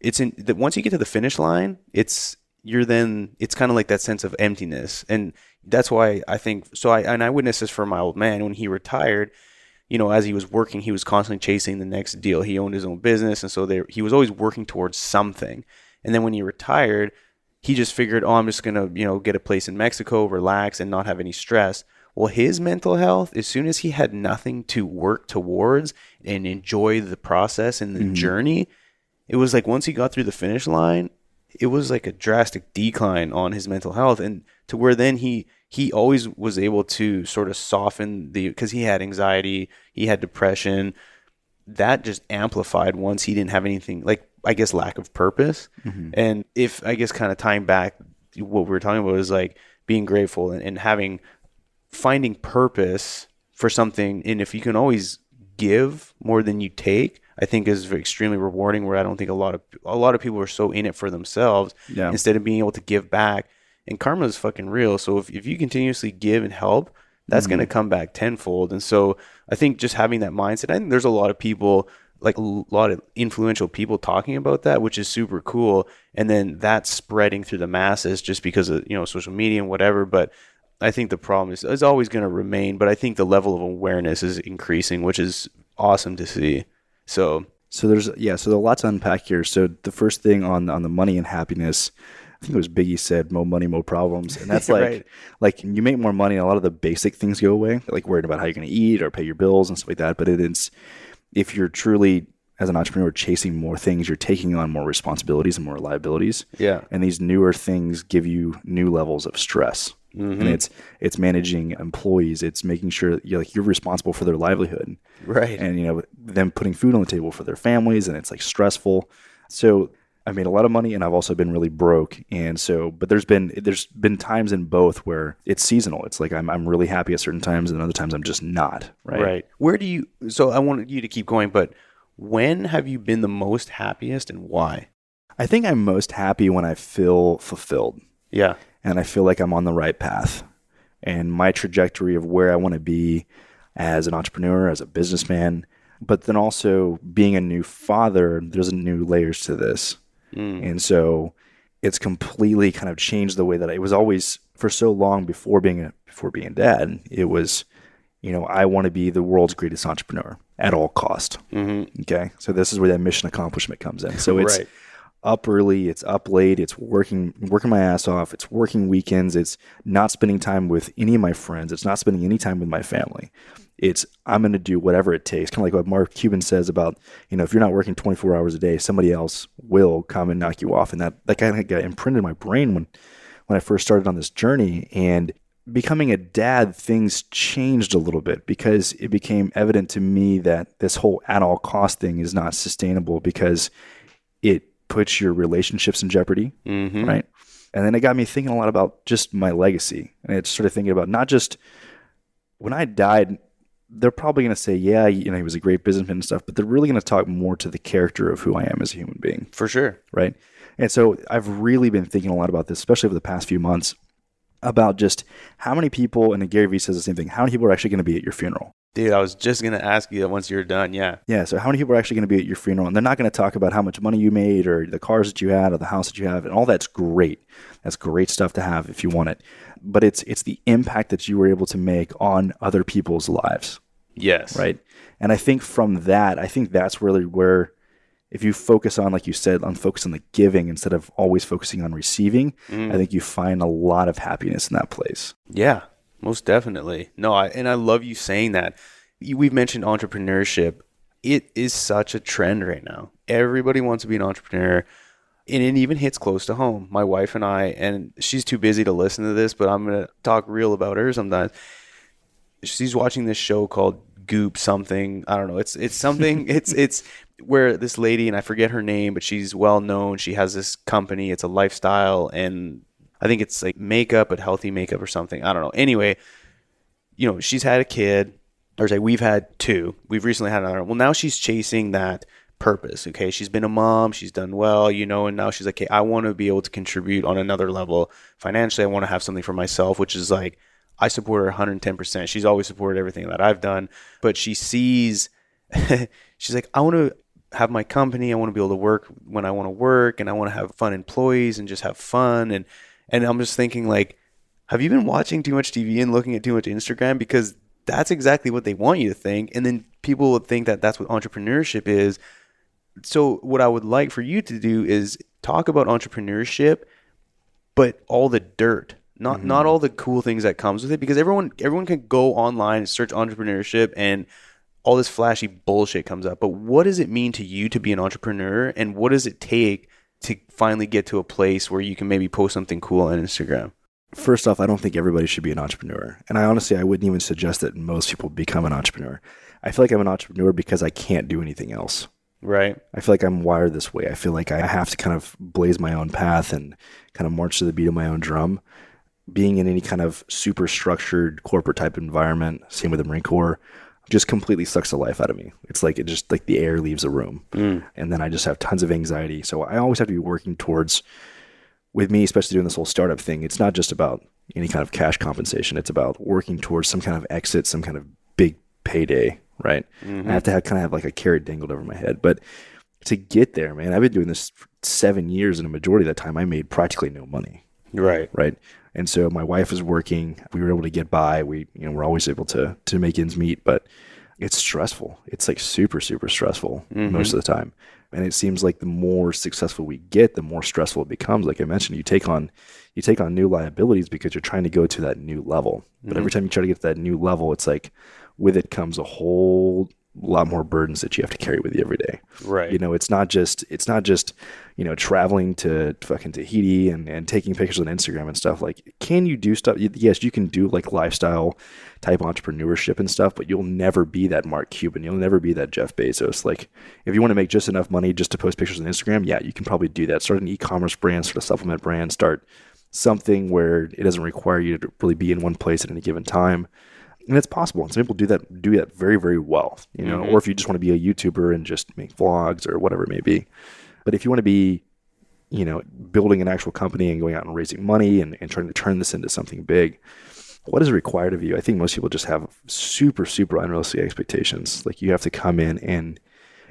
it's in that once you get to the finish line, it's you're then it's kind of like that sense of emptiness and that's why i think so i and i witnessed this for my old man. When he retired you know as he was working he was constantly chasing the next deal. He owned his own business and so there he was always working towards something. And then when he retired he just figured oh i'm just gonna you know get a place in mexico relax and not have any stress. Well his mental health as soon as he had nothing to work towards and enjoy the process and the mm-hmm. journey it was like once he got through the finish line it was like a drastic decline on his mental health. And to where then he he always was able to sort of soften the because he had anxiety he had depression that just amplified once he didn't have anything like i guess lack of purpose mm-hmm. and if i guess kind of tying back what we were talking about is like being grateful and, and having finding purpose for something and if you can always give more than you take I think is extremely rewarding. Where I don't think a lot of a lot of people are so in it for themselves yeah. instead of being able to give back. And karma is fucking real. So if, if you continuously give and help, that's mm-hmm. going to come back tenfold. And so I think just having that mindset, I think there's a lot of people, like a lot of influential people talking about that, which is super cool. And then that's spreading through the masses just because of, you know, social media and whatever. But I think the problem is, is always going to remain. But I think the level of awareness is increasing, which is awesome to see. So so there's yeah, so there's a lot to unpack here. So the first thing on on the money and happiness, I think it was Biggie said, "More money, more problems," and that's (laughs) like right. like you make more money, a lot of the basic things go away, like worrying about how you're going to eat or pay your bills and stuff like that. But it is if you're truly as an entrepreneur chasing more things, you're taking on more responsibilities and more liabilities. Yeah, and these newer things give you new levels of stress. Mm-hmm. And it's it's managing employees. It's making sure you're like you're responsible for their livelihood, right? And you know them putting food on the table for their families, and it's like stressful. So I've made a lot of money, and I've also been really broke. And so, but there's been there's been times in both where it's seasonal. It's like I'm I'm really happy at certain times, and other times I'm just not. Right. Right. Where do you? So I wanted you to keep going, but when have you been the most happiest, and why? I think I'm most happy when I feel fulfilled. Yeah and I feel like I'm on the right path. And my trajectory of where I want to be as an entrepreneur, as a businessman, but then also being a new father, there's new layers to this. Mm. And so it's completely kind of changed the way that I, it was always for so long before being a, before being dad. It was, you know, I want to be the world's greatest entrepreneur at all cost. Mm-hmm. Okay, so this is where that mission accomplishment comes in. So it's right up early, it's up late, it's working working my ass off, it's working weekends, it's not spending time with any of my friends, it's not spending any time with my family. It's I'm going to do whatever it takes. Kind of like what Mark Cuban says about, you know, if you're not working 24 hours a day, somebody else will come and knock you off. And that that kind of got imprinted in my brain when when I first started on this journey and becoming a dad, things changed a little bit because it became evident to me that this whole at all cost thing is not sustainable because it puts your relationships in jeopardy, mm-hmm. right? And then it got me thinking a lot about just my legacy. And it's sort of thinking about not just when I died, they're probably going to say, yeah, you know, he was a great businessman and stuff, but they're really going to talk more to the character of who I am as a human being. For sure. Right. And so I've really been thinking a lot about this, especially over the past few months, about just how many people, and Gary Vee says the same thing, how many people are actually going to be at your funeral? Dude, I was just gonna ask you that once you're done. Yeah. Yeah. So how many people are actually going to be at your funeral? And they're not going to talk about how much money you made or the cars that you had or the house that you have, and all that's great. That's great stuff to have if you want it. But it's it's the impact that you were able to make on other people's lives, Yes. right? And I think from that, I think that's really where, if you focus on, like you said, on focus on the giving instead of always focusing on receiving, mm-hmm. I think you find a lot of happiness in that place. Yeah, most definitely. No, I, and I love you saying that. We've mentioned entrepreneurship. It is such a trend right now. Everybody wants to be an entrepreneur, and it even hits close to home. My wife and I, and she's too busy to listen to this, but I'm gonna talk real about her sometimes. She's watching this show called Goop something. I don't know. It's it's something. (laughs) it's it's where this lady and I forget her name, but she's well known. She has this company. It's a lifestyle, and I think it's like makeup, but healthy makeup or something. I don't know. Anyway, you know, she's had a kid, or say we've had two. We've recently had another. Well, now she's chasing that purpose. Okay, she's been a mom, she's done well, you know, and now she's like, okay, I want to be able to contribute on another level financially. I want to have something for myself, which is like, I support her 110%. She's always supported everything that I've done, but she sees, (laughs) she's like, I want to have my company. I want to be able to work when I want to work, and I want to have fun employees and just have fun. And and I'm just thinking like, have you been watching too much TV and looking at too much Instagram? Because that's exactly what they want you to think. And then people would think that that's what entrepreneurship is. So, what I would like for you to do is talk about entrepreneurship, but all the dirt, not not mm-hmm. all the cool things that comes with it. Because everyone everyone can go online and search entrepreneurship, and all this flashy bullshit comes up. But what does it mean to you to be an entrepreneur, and what does it take to finally get to a place where you can maybe post something cool on Instagram? First off, I don't think everybody should be an entrepreneur. And I honestly, I wouldn't even suggest that most people become an entrepreneur. I feel like I'm an entrepreneur because I can't do anything else. Right. I feel like I'm wired this way. I feel like I have to kind of blaze my own path and kind of march to the beat of my own drum. Being in any kind of super structured corporate type environment, same with the Marine Corps, just completely sucks the life out of me. It's like it just like the air leaves a room. Mm. And then I just have tons of anxiety. So I always have to be working towards with me, especially doing this whole startup thing, it's not just about any kind of cash compensation. It's about working towards some kind of exit, some kind of big payday, right? I have to have kind of have like a carrot dangled over my head. But to get there, man, I've been doing this for seven years, and a majority of that time, I made practically no money, Right. right? And so my wife was working. We were able to get by. We, you know, we're always able to to make ends meet, but it's stressful. It's like super, super stressful mm-hmm. most of the time. And it seems like the more successful we get, the more stressful it becomes. Like I mentioned, you take on you take on new liabilities because you're trying to go to that new level. But every mm-hmm. time you try to get to that new level, it's like with it comes a whole lot more burdens that you have to carry with you every day. Right. You know, it's not just it's not just, you know, traveling to fucking Tahiti and, and taking pictures on Instagram and stuff. Like, can you do stuff? Yes, you can do like lifestyle type entrepreneurship and stuff, but you'll never be that Mark Cuban. You'll never be that Jeff Bezos. Like, if you want to make just enough money just to post pictures on Instagram, yeah, you can probably do that. Start an e-commerce brand, start a supplement brand, start something where it doesn't require you to really be in one place at any given time and it's possible. And some people do that do that very very well, you know. Mm-hmm. Or if you just want to be a YouTuber and just make vlogs or whatever it may be. But if you want to be, you know, building an actual company and going out and raising money and, and trying to turn this into something big, what is required of you? I think most people just have super super unrealistic expectations. Like you have to come in and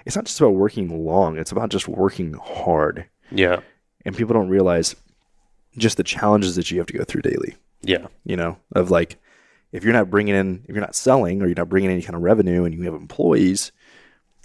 it's not just about working long; it's about just working hard. Yeah. And people don't realize just the challenges that you have to go through daily Yeah. you know, of like if you're not bringing in, if you're not selling or you're not bringing in any kind of revenue and you have employees,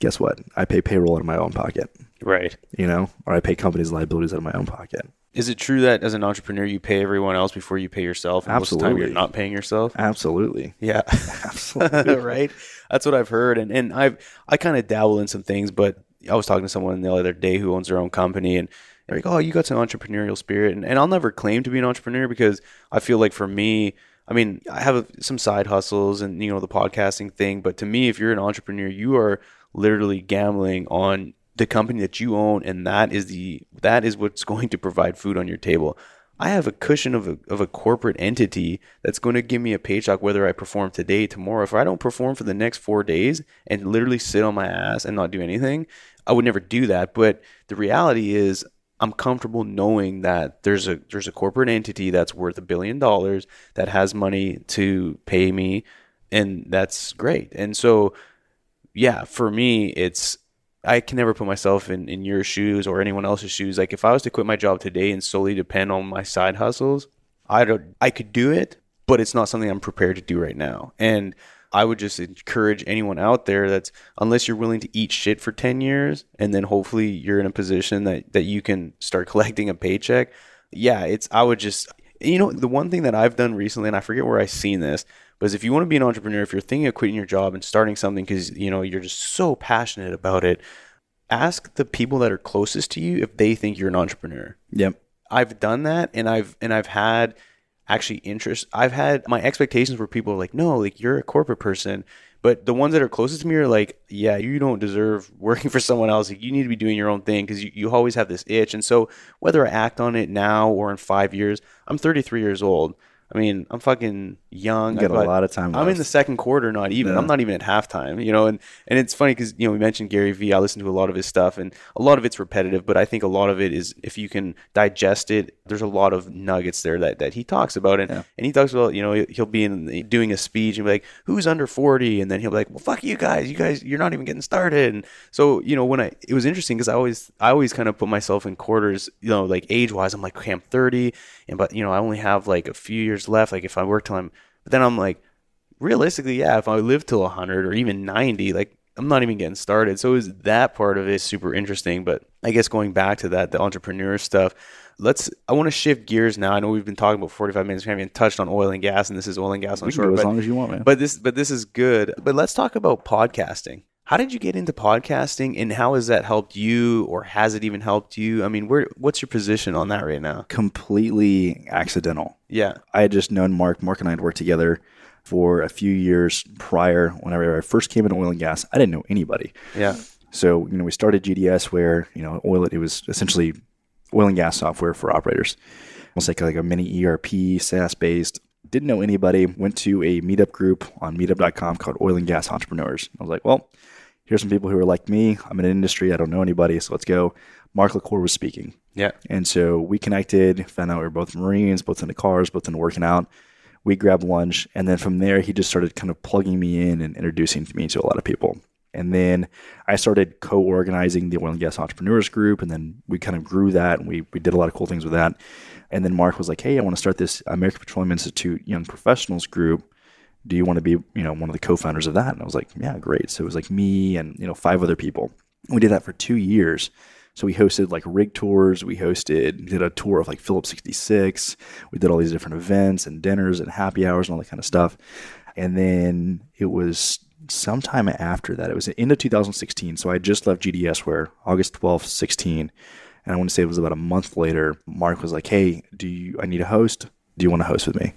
guess what? I pay payroll out of my own pocket, Right. you know, or I pay companies' liabilities out of my own pocket. Is it true that as an entrepreneur you pay everyone else before you pay yourself? And Most of the time you're not paying yourself. Absolutely. Yeah. (laughs) (laughs) Absolutely. right. That's what I've heard, and and I've I kind of dabble in some things, but I was talking to someone the other day who owns their own company, and they're like, "Oh, you got some entrepreneurial spirit," and, and I'll never claim to be an entrepreneur because I feel like for me. I mean, I have some side hustles and you know the podcasting thing, but to me, if you're an entrepreneur, you are literally gambling on the company that you own, and that is the that is what's (laughs) going to provide food on your table. I have a cushion of a, of a corporate entity that's going to give me a paycheck whether I perform today, tomorrow. If I don't perform for the next four days and literally sit on my ass and not do anything, I would never do that. But the reality is, I'm comfortable knowing that there's a there's a corporate entity that's worth a billion dollars that has money to pay me and that's great. And so, yeah, for me, it's I can never put myself in in your shoes or anyone else's shoes. Like if I was to quit my job today and solely depend on my side hustles, I don't. I could do it, but it's not something I'm prepared to do right now. And I would just encourage anyone out there that's unless you're willing to eat shit for 10 years and then hopefully you're in a position that that you can start (laughs) collecting a paycheck. Yeah, it's I would just you know, the one thing that I've done recently and I forget where I seen this, but is if you want to be an entrepreneur, if you're thinking of quitting your job and starting something cuz you know, you're just so passionate about it, ask the people that are closest to you if they think you're an entrepreneur. Yep. I've done that and I've and I've had actually interest. I've had my expectations where people like, no, like you're a corporate person. But the ones that are closest to me are like, yeah, you don't deserve (laughs) working for someone else. Like, you need to be doing your own thing because you, you always have this itch. And so, whether I act on it now or in five years, I'm 33 years old. I mean, I'm fucking young. You got a lot of time. I'm in the second quarter, not even. Yeah. I'm not even at halftime, you know. And and it's funny because you know we mentioned Gary Vee. I listen to a lot of his stuff, and a lot of it's repetitive, but I think a lot of it is if you can digest it. There's a lot of nuggets there that, that he talks about, and Yeah. and he talks about you know he'll be in doing a speech and be like, "Who's under 40?" and then he'll be like, "Well, fuck you guys. You guys, you're not even getting started." And so you know when I it was interesting because I always I always kind of put myself in quarters, you know, like age wise. I'm like, okay, I'm 30, and but you know I only have like a few years left. Like if I work till I'm, but then I'm like realistically, yeah, if I live till 100 or even 90, like I'm not even getting started. So is that part of it super interesting. But I guess going back to that, the entrepreneur stuff, let's, I want to shift gears now. I know we've been talking about 45 minutes. We haven't even touched on oil and gas, and this is oil and gas on shore. as But, long as you want, man. but this, but this is good. But let's talk about podcasting. How did you get into podcasting and how has that helped you or has it even helped you? I mean, where, what's your position on that right now? completely accidental. Yeah. I had just known Mark. Mark and I had worked together for a few years prior. Whenever I first came into oil and gas, I didn't know anybody. Yeah. So you know, we started GDS, where you know, oil. It was essentially oil and gas software for operators, almost like like a mini ERP, SaaS based. Didn't know anybody. Went to a meetup group on Meetup.com called Oil and Gas Entrepreneurs. I was like, well, here's some people who are like me. I'm in an industry. I don't know anybody, so let's go. Mark LaCour was speaking. Yeah. And so we connected, found out we were both Marines, both into cars, both into working out. We grabbed lunch. And then from there, he just started kind of plugging me in and introducing me to a lot of people. And then I started co organizing the oil and gas entrepreneurs group. And then we kind of grew that and we, we did a lot of cool things with that. And then Mark was like, hey, I want to start this American Petroleum Institute Young Professionals group. Do you want to be, you know, one of the co-founders of that? And I was like, yeah, great. So it was like me and, you know, five other people. We did that for two years. So we hosted like rig tours. We hosted, did a tour of like Phillips 66. We did all these different events and dinners and happy hours and all that kind of stuff. And then it was sometime after that. It was the end of 2016. So I just left GDS where August 12th, 16. And I want to say it was about a month later. Mark was like, Hey, do you, I need a host. Do you want to host with me?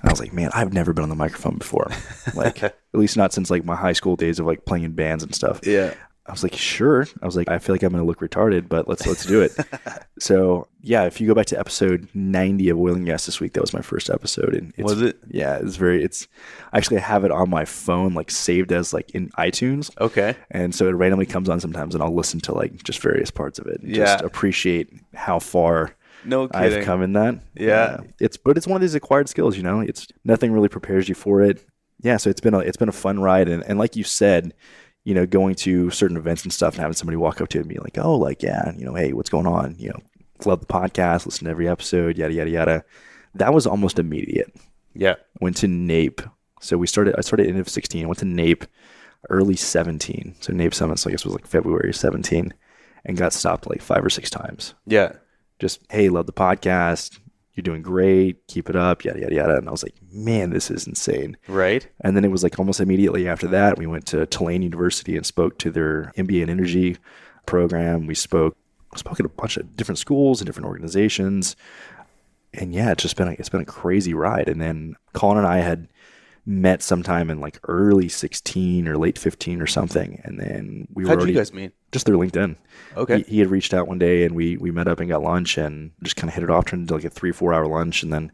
And I was like, man, I've never been on the microphone before. Like, (laughs) at least not since like my high school days of like playing in bands and stuff. Yeah. I was like, sure. I was like, I feel like I'm going to look retarded, but let's let's do it. (laughs) so yeah, if you go back to episode 90 of and Gas this week, that was my first episode, and it's, Was it? Yeah, it's very. It's actually I have it on my phone, like saved as like in iTunes, Okay. and so it randomly comes on sometimes, and I'll listen to like just various parts of it. And Just appreciate how far No kidding. I've come in that. Yeah. It's but it's one of these acquired skills, you know. It's nothing really prepares you for it. Yeah, so it's been a it's been a fun ride and, and like you said, you know, going to certain events and stuff and having somebody walk up to be like, Oh, like, yeah, you know, hey, what's going on? You know, love the podcast, listen to every episode, yada yada yada. That was almost immediate. Yeah. Went to NAPE. So we started I started end of sixteen, went to NAPE early seventeen. So NAPE Summit, so I guess was like February seventeen, and got stopped like five or six times Yeah. Just hey love the podcast. You're doing great. Keep it up. Yada yada yada. And i was like man this is insane. Right. and then it was like almost immediately after that we went to tulane university and spoke to their mba in energy program. We spoke spoke at a bunch of different schools and different organizations. And yeah it's just been a, it's been a crazy ride. And then colin and i had met sometime in like early 16 or late 15 or something and then we were How'd already you guys meet? just through linkedin Okay. he, he had reached out one day and we we met up and got lunch and just kind of hit it off turned into like a three four hour lunch and then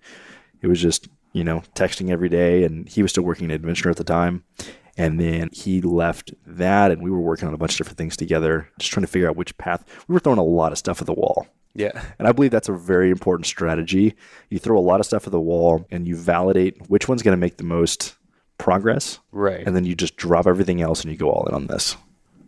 it was just you know texting every day and he was still working at Accenture at the time and then he left that and we were working on a bunch of different things together just trying to figure out which path we were throwing a lot of stuff at the wall Yeah. and I believe that's a very important strategy. You throw a lot of stuff at the wall and you validate which one's going to make the most progress, Right. and then you just drop everything else and you go all in on this.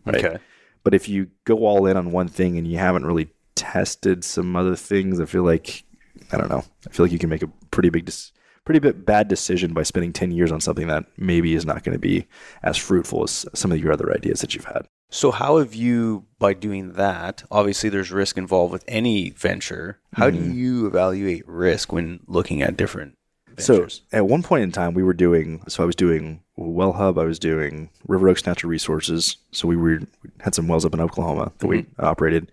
Right? Okay. But if you go all in on one thing and you haven't really tested some other things, I feel like I don't know. I feel like you can make a pretty big, dis- pretty bit bad decision by spending ten years on something that maybe is not going to be as fruitful as some of your other ideas that you've had. So how have you by doing that? Obviously, there's risk involved with any venture. How Mm-hmm. do you evaluate risk when looking at different So ventures? at one point in time, we were doing. So I was doing Well Hub. I was doing River Oaks Natural Resources. So we were we had some wells up in Oklahoma that we operated.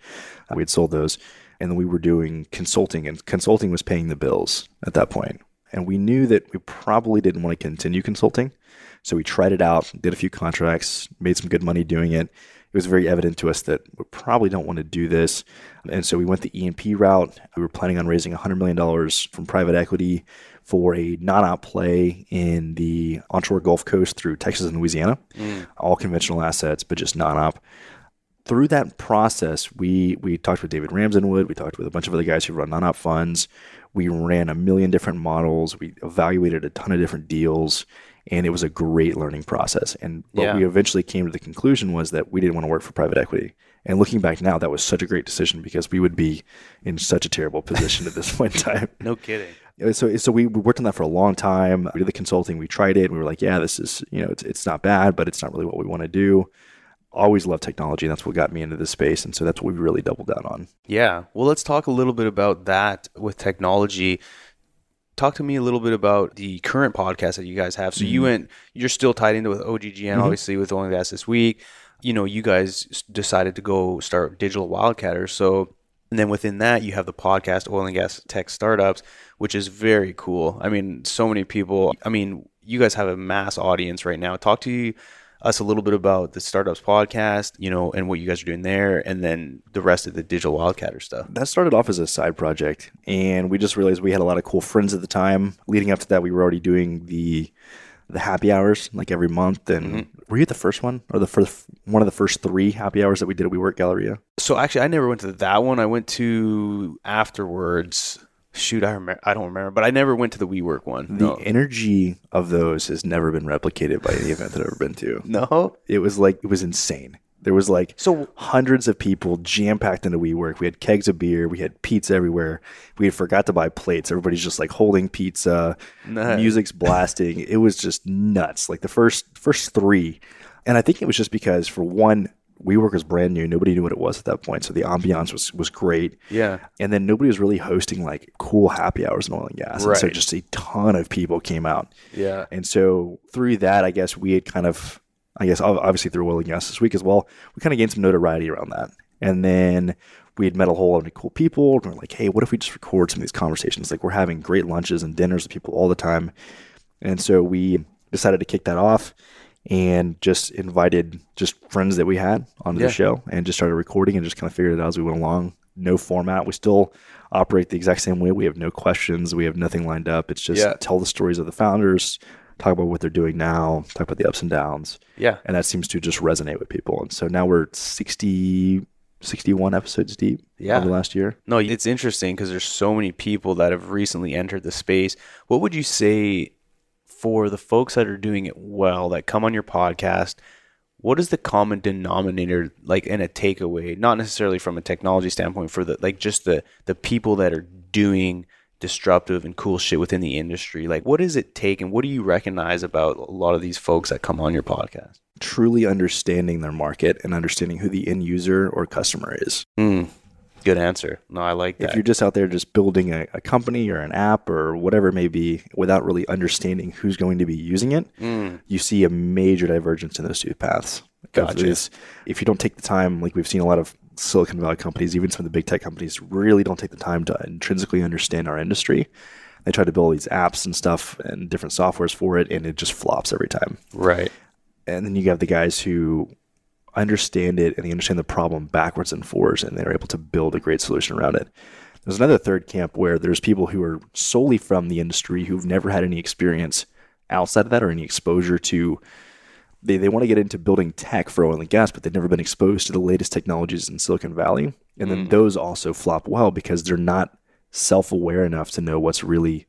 We had sold those, and then we were doing consulting, and consulting was paying the bills at that point. And we knew that we probably didn't want to continue consulting, so we tried it out, did a few contracts, made some good money doing it. It was very evident to us that we probably don't want to do this. And so we went the E&P route. We were planning on raising $100 million from private equity for a non-op play in the onshore Gulf Coast through Texas and Louisiana, mm. all conventional assets, but just non-op. Through that process, we we talked with David Ramsden Wood, We talked with a bunch of other guys who run non-op funds. We ran a million different models. We evaluated a ton of different deals, and it was a great learning process. And what Yeah. we eventually came to the conclusion was that we didn't want to work for private equity. And looking back now, that was such a great decision because we would be in such a terrible position at this (laughs) point in time. (laughs) No kidding. Uh, So, so we we worked on that for a long time. We did the consulting. We tried it. We were like, yeah, this is, you know, it's, it's not bad, but it's not really what we want to do. Always loved technology. And that's what got me into this space. And so that's what we really doubled down on. Yeah. Well, let's talk a little bit about that with technology. Talk to me a little bit about the current podcast that you guys have. So Mm-hmm. you went, you're still tied into with OGGN, obviously with Oil and Gas this week. You know, you guys decided to go start Digital Wildcatters. So, and then within that, you have the podcast Oil and Gas Tech Startups, which is very cool. I mean, so many people. I mean, you guys have a mass audience right now. Talk to us a little bit about the Startups podcast, you know, and what you guys are doing there, and then the rest of the Digital Wildcatter stuff. That started off as a side project. And we just realized we had a lot of cool friends at the time. Leading up to that, we were already doing the the happy hours like every month. And mm-hmm. were you at the first one or the first one of the first three happy hours that we did at WeWork Galleria? So actually, I never went to that one. I went to afterwards. Shoot, I remember. I don't remember, but I never went to the WeWork one. The No, energy of those has never been replicated by any event that I've ever been to. (laughs) no. It was like it was insane. There was like So hundreds of people jam packed into WeWork. We had kegs of beer. We had pizza everywhere. We had forgot to buy plates. Everybody's just like holding pizza. Nice. Music's blasting. It was just nuts. Like the first first three, and I think it was just because for one, WeWork was brand new. Nobody knew what it was at that point, so the ambiance was was great. yeah, And then nobody was really hosting like cool happy hours in oil and gas. And so just a ton of people came out. yeah, And so through that, I guess we had kind of, I guess obviously through oil and gas this week as well, we kind of gained some notoriety around that. And then we had met a whole lot of cool people. And we're like, hey, what if we just record some of these conversations? Like we're having great lunches and dinners with people all the time. And so we decided to kick that off and just invited just friends that we had onto Yeah. the show and just started recording and just kind of figured it out as we went along. No format. We still operate the exact same way. We have no questions. We have nothing lined up. It's just Yeah. tell the stories of the founders, talk about what they're doing now, talk about the ups and downs. yeah. And that seems to just resonate with people. And so now we're 60, 61 episodes deep Yeah. over the last year. No, it's interesting because there's so many people that have recently entered the space. What would you say for the folks that are doing it well that come on your podcast? What is the common denominator like in a takeaway? Not necessarily from a technology standpoint, for the like just the the people that are doing disruptive and cool shit within the industry. Like, what does it take, and what do you recognize about a lot of these folks that come on your podcast? Truly understanding their market and understanding who the end user or customer is. Mm, good answer. No, I like If you're just out there just building a, a company or an app or whatever it may be without really understanding who's going to be using it, Mm, you see a major divergence in those two paths. Gotcha. If you don't take the time, like we've seen a lot of Silicon Valley companies, even some of the big tech companies, really don't take the time to intrinsically understand our industry. They try to build these apps and stuff and different softwares for it, and it just flops every time. right. And then you have the guys who understand it and they understand the problem backwards and forwards, and they're able to build a great solution around it. There's another third camp where there's people who are solely from the industry who've never had any experience outside of that or any exposure to they, they want to get into building tech for oil and gas, but they've never been exposed to the latest technologies in Silicon Valley. And then mm. those also flop well because they're not self aware enough to know what's really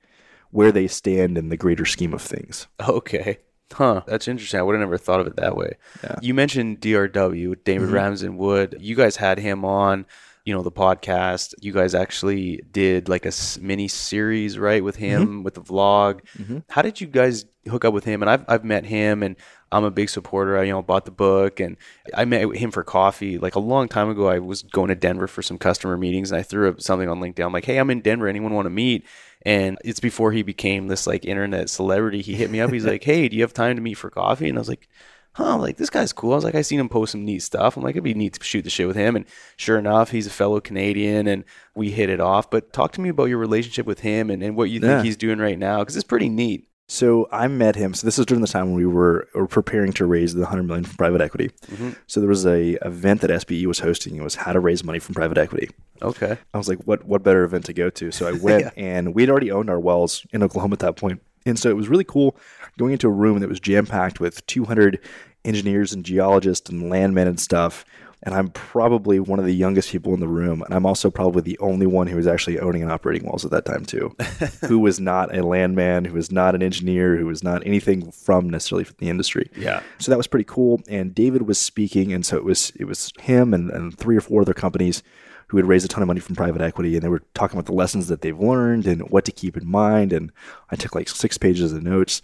where they stand in the greater scheme of things. Okay. Huh, that's interesting. I would have never thought of it that way. Yeah. You mentioned DRW, David mm-hmm. Ramsden Wood. You guys had him on, you know, the podcast. You guys actually did like a mini series, right, with mm-hmm. him with the vlog. Mm-hmm. How did you guys hook up with him? And I've I've met him, and I'm a big supporter. I you know bought the book, and I met him for coffee like a long time ago. I was going to Denver for some customer meetings, and I threw up something on LinkedIn. I'm like, hey, I'm in Denver. Anyone want to meet? And it's before he became this like internet celebrity. He hit me up. He's (laughs) like, hey, do you have time to meet for coffee? And I was like, huh, like this guy's cool. I was like, I seen him post some neat stuff. I'm like, it'd be neat to shoot the shit with him. And sure enough, he's a fellow Canadian and we hit it off. But talk to me about your relationship with him and, and what you think Yeah. he's doing right now, because it's pretty neat. So I met him. So this was during the time when we were, were preparing to raise the 100 million from private equity. Mm-hmm. So there was a event that SPE was hosting. It was how to raise money from private equity. Okay. I was like, what what better event to go to? So I (laughs) went and we'd already owned our wells in Oklahoma at that point. And so it was really cool going into a room that was jam packed with 200 engineers and geologists and landmen and stuff. And I'm probably one of the youngest people in the room. And I'm also probably the only one who was actually owning and operating wells at that time, too, (laughs) who was not a landman, who was not an engineer, who was not anything from necessarily the industry. Yeah. So that was pretty cool. And David was speaking, and so it was it was him and, and three or four other companies who had raised a ton of money from private equity, and they were talking about the lessons that they've learned and what to keep in mind. And I took like six pages of notes.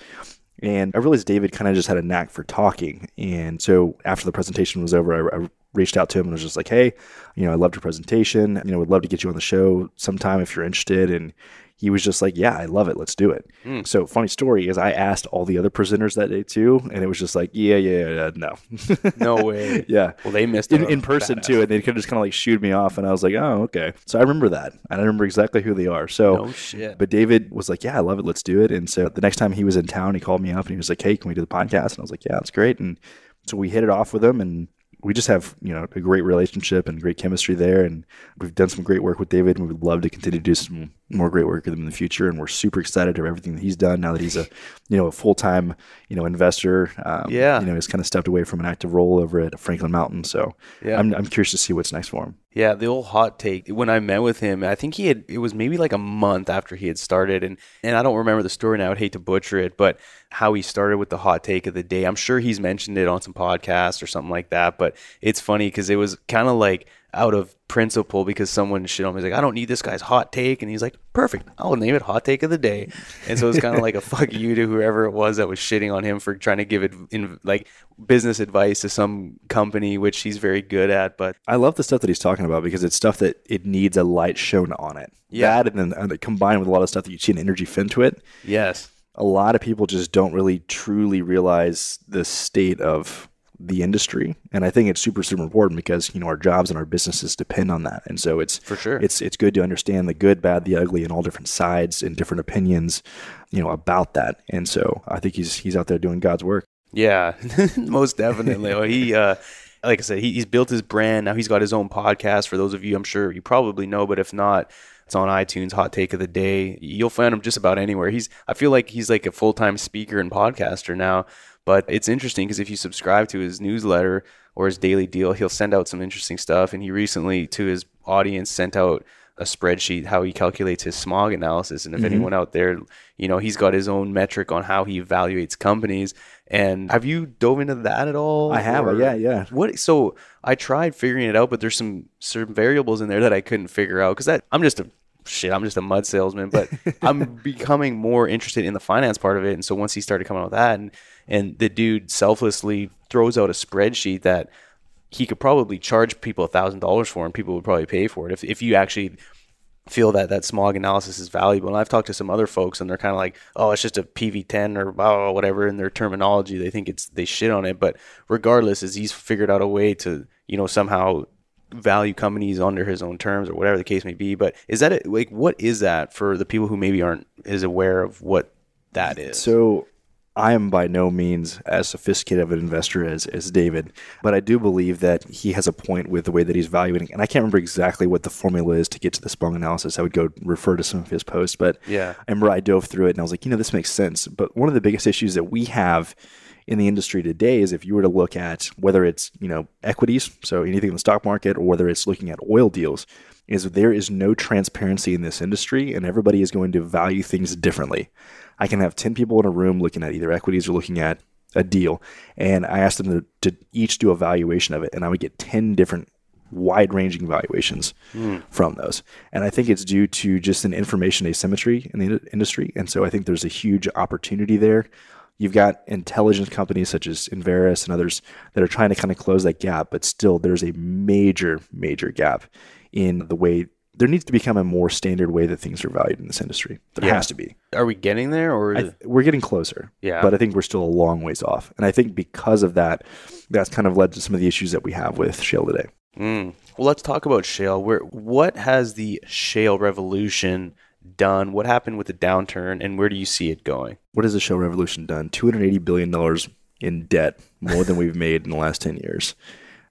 And I realized David kind of just had a knack for talking. And so after the presentation was over, I, I reached out to him and was just like, hey, you know, I loved your presentation. You know, would love to get you on the show sometime if you're interested. And he was just like, yeah, I love it. Let's do it. Hmm. So funny story is I asked all the other presenters that day too. And it was just like, yeah, yeah, yeah no. (laughs) No way. yeah. Well, they missed In, in person badass. too, and they could just kind of like shooed me off, and I was like, "Oh, okay." So I remember that. and I remember exactly who they are. So No shit. but David was like, "Yeah, I love it. Let's do it." And so the next time he was in town, he called me up and he was like, "Hey, can we do the podcast?" And I was like, "Yeah, that's great." And so we hit it off with him, and we just have you know a great relationship and great chemistry there. And we've done some great work with David, and we would love to continue to do some more great work with him in the future. And we're super excited of everything that he's done now that he's a you know a full time you know investor. Um, Yeah. you know, he's kind of stepped away from an active role over at Franklin Mountain. So Yeah. I'm I'm curious to see what's next for him. Yeah, the old hot take. When I met with him, I think he had it was maybe like a month after he had started and and I don't remember the story now. I'd hate to butcher it, but how he started with the hot take of the day. I'm sure he's mentioned it on some podcast or something like that, but it's funny cuz it was kind of like out of principle because someone shit on me. He's like, I don't need this guy's hot take. And he's like, perfect. I'll name it hot take of the day. And so it's kind of like a (laughs) fuck you to whoever it was that was shitting on him for trying to give it in like business advice to some company, which he's very good at. But I love the stuff that he's talking about because it's stuff that it needs a light shown on it. Yeah. That and then uh, combined with a lot of stuff that you see an energy FinTwit, yes. a lot of people just don't really truly realize the state of the industry. And I think it's super, super important because, you know, our jobs and our businesses depend on that. And so it's For sure. it's it's good to understand the good, bad, the ugly and all different sides and different opinions, you know, about that. And so I think he's he's out there doing God's work. Yeah, (laughs) most definitely. Well, he, uh, like I said, he, he's built his brand. Now he's got his own podcast. For those of you, I'm sure you probably know, but if not, it's on iTunes. Hot Take of the Day. You'll find him just about anywhere. He's. I feel like he's like a full time speaker and podcaster now. But it's interesting because if you subscribe to his newsletter or his daily deal, he'll send out some interesting stuff. And he recently, to his audience, sent out a spreadsheet how he calculates his smog analysis. And if Mm-hmm. anyone out there, you know, he's got his own metric on how he evaluates companies. And have you dove into that at all? I have, Or- yeah, yeah. What? So I tried figuring it out, but there's some certain variables in there that I couldn't figure out because that I'm just a shit. I'm just a mud salesman, but (laughs) I'm becoming more interested in the finance part of it. And so once he started coming out with that, and and the dude selflessly throws out a spreadsheet that he could probably charge people a thousand dollars for, and people would probably pay for it if if you actually feel that that smog analysis is valuable. And I've talked to some other folks, and they're kind of like, "Oh, it's just a PV10 or whatever." In their terminology, they think it's they shit on it. But regardless, is he's figured out a way to you know somehow value companies under his own terms or whatever the case may be. But is that it, like what is that for the people who maybe aren't as aware of what that is? So I am by no means as sophisticated of an investor as, as David, but I do believe that he has a point with the way that he's valuing. And I can't remember exactly what the formula is to get to the smog analysis. I would go refer to some of his posts, but Yeah. I remember I dove through it and I was like, you know, this makes sense. But one of the biggest issues that we have in the industry today is if you were to look at whether it's, you know, equities, so anything in the stock market, or whether it's looking at oil deals, is there is no transparency in this industry and everybody is going to value things differently. I can have 10 people in a room looking at either equities or looking at a deal, and I asked them to, to each do a valuation of it, and I would get ten different wide ranging valuations mm. from those. And I think it's due to just an information asymmetry in the industry. And so I think there's a huge opportunity there. You've got intelligence companies such as Enverus and others that are trying to kind of close that gap, but still there's a major, major gap in the way there needs to become a more standard way that things are valued in this industry. There yeah. has to be. Are we getting there, or th- we're getting closer? Yeah, but I think we're still a long ways off. And I think because of that, that's kind of led to some of the issues that we have with shale today. Mm. Well, let's talk about shale. Where what has the shale revolution done? What happened with the downturn, and where do you see it going? What has the shale revolution done? Two hundred eighty billion dollars in debt, more than we've made in the last ten years,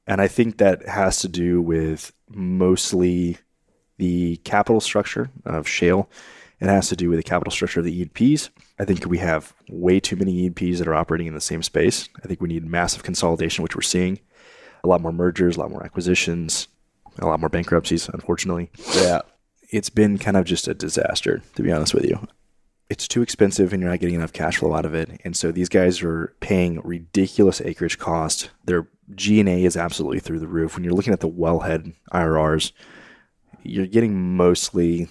and I think that has to do with mostly the capital structure of shale. It has to do with the capital structure of the E&Ps. I think we have way too many E&Ps that are operating in the same space. I think we need massive consolidation, which we're seeing. A lot more mergers, a lot more acquisitions, a lot more bankruptcies, unfortunately. Yeah. It's been kind of just a disaster, to be honest with you. It's too expensive and you're not getting enough cash flow out of it. And so these guys are paying ridiculous acreage cost. Their G&A is absolutely through the roof. When you're looking at the wellhead IRRs, you're getting mostly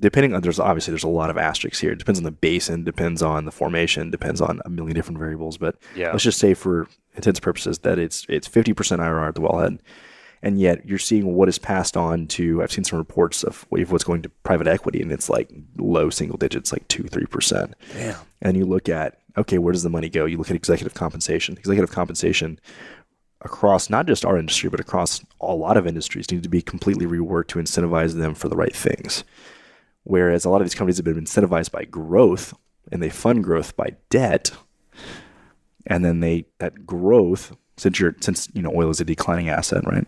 depending on there's obviously there's a lot of asterisks here. It depends on the basin, depends on the formation, depends on a million different variables. But yeah. let's just say for intents purposes that it's it's 50% IRR at the wellhead. And yet you're seeing what is passed on to I've seen some reports of what's going to private equity and it's like low single digits, like two, three percent. Yeah. And you look at okay, where does the money go? You look at executive compensation. Executive compensation across not just our industry, but across a lot of industries need to be completely reworked to incentivize them for the right things. Whereas a lot of these companies have been incentivized by growth and they fund growth by debt. And then they that growth, since you're since you know oil is a declining asset, right?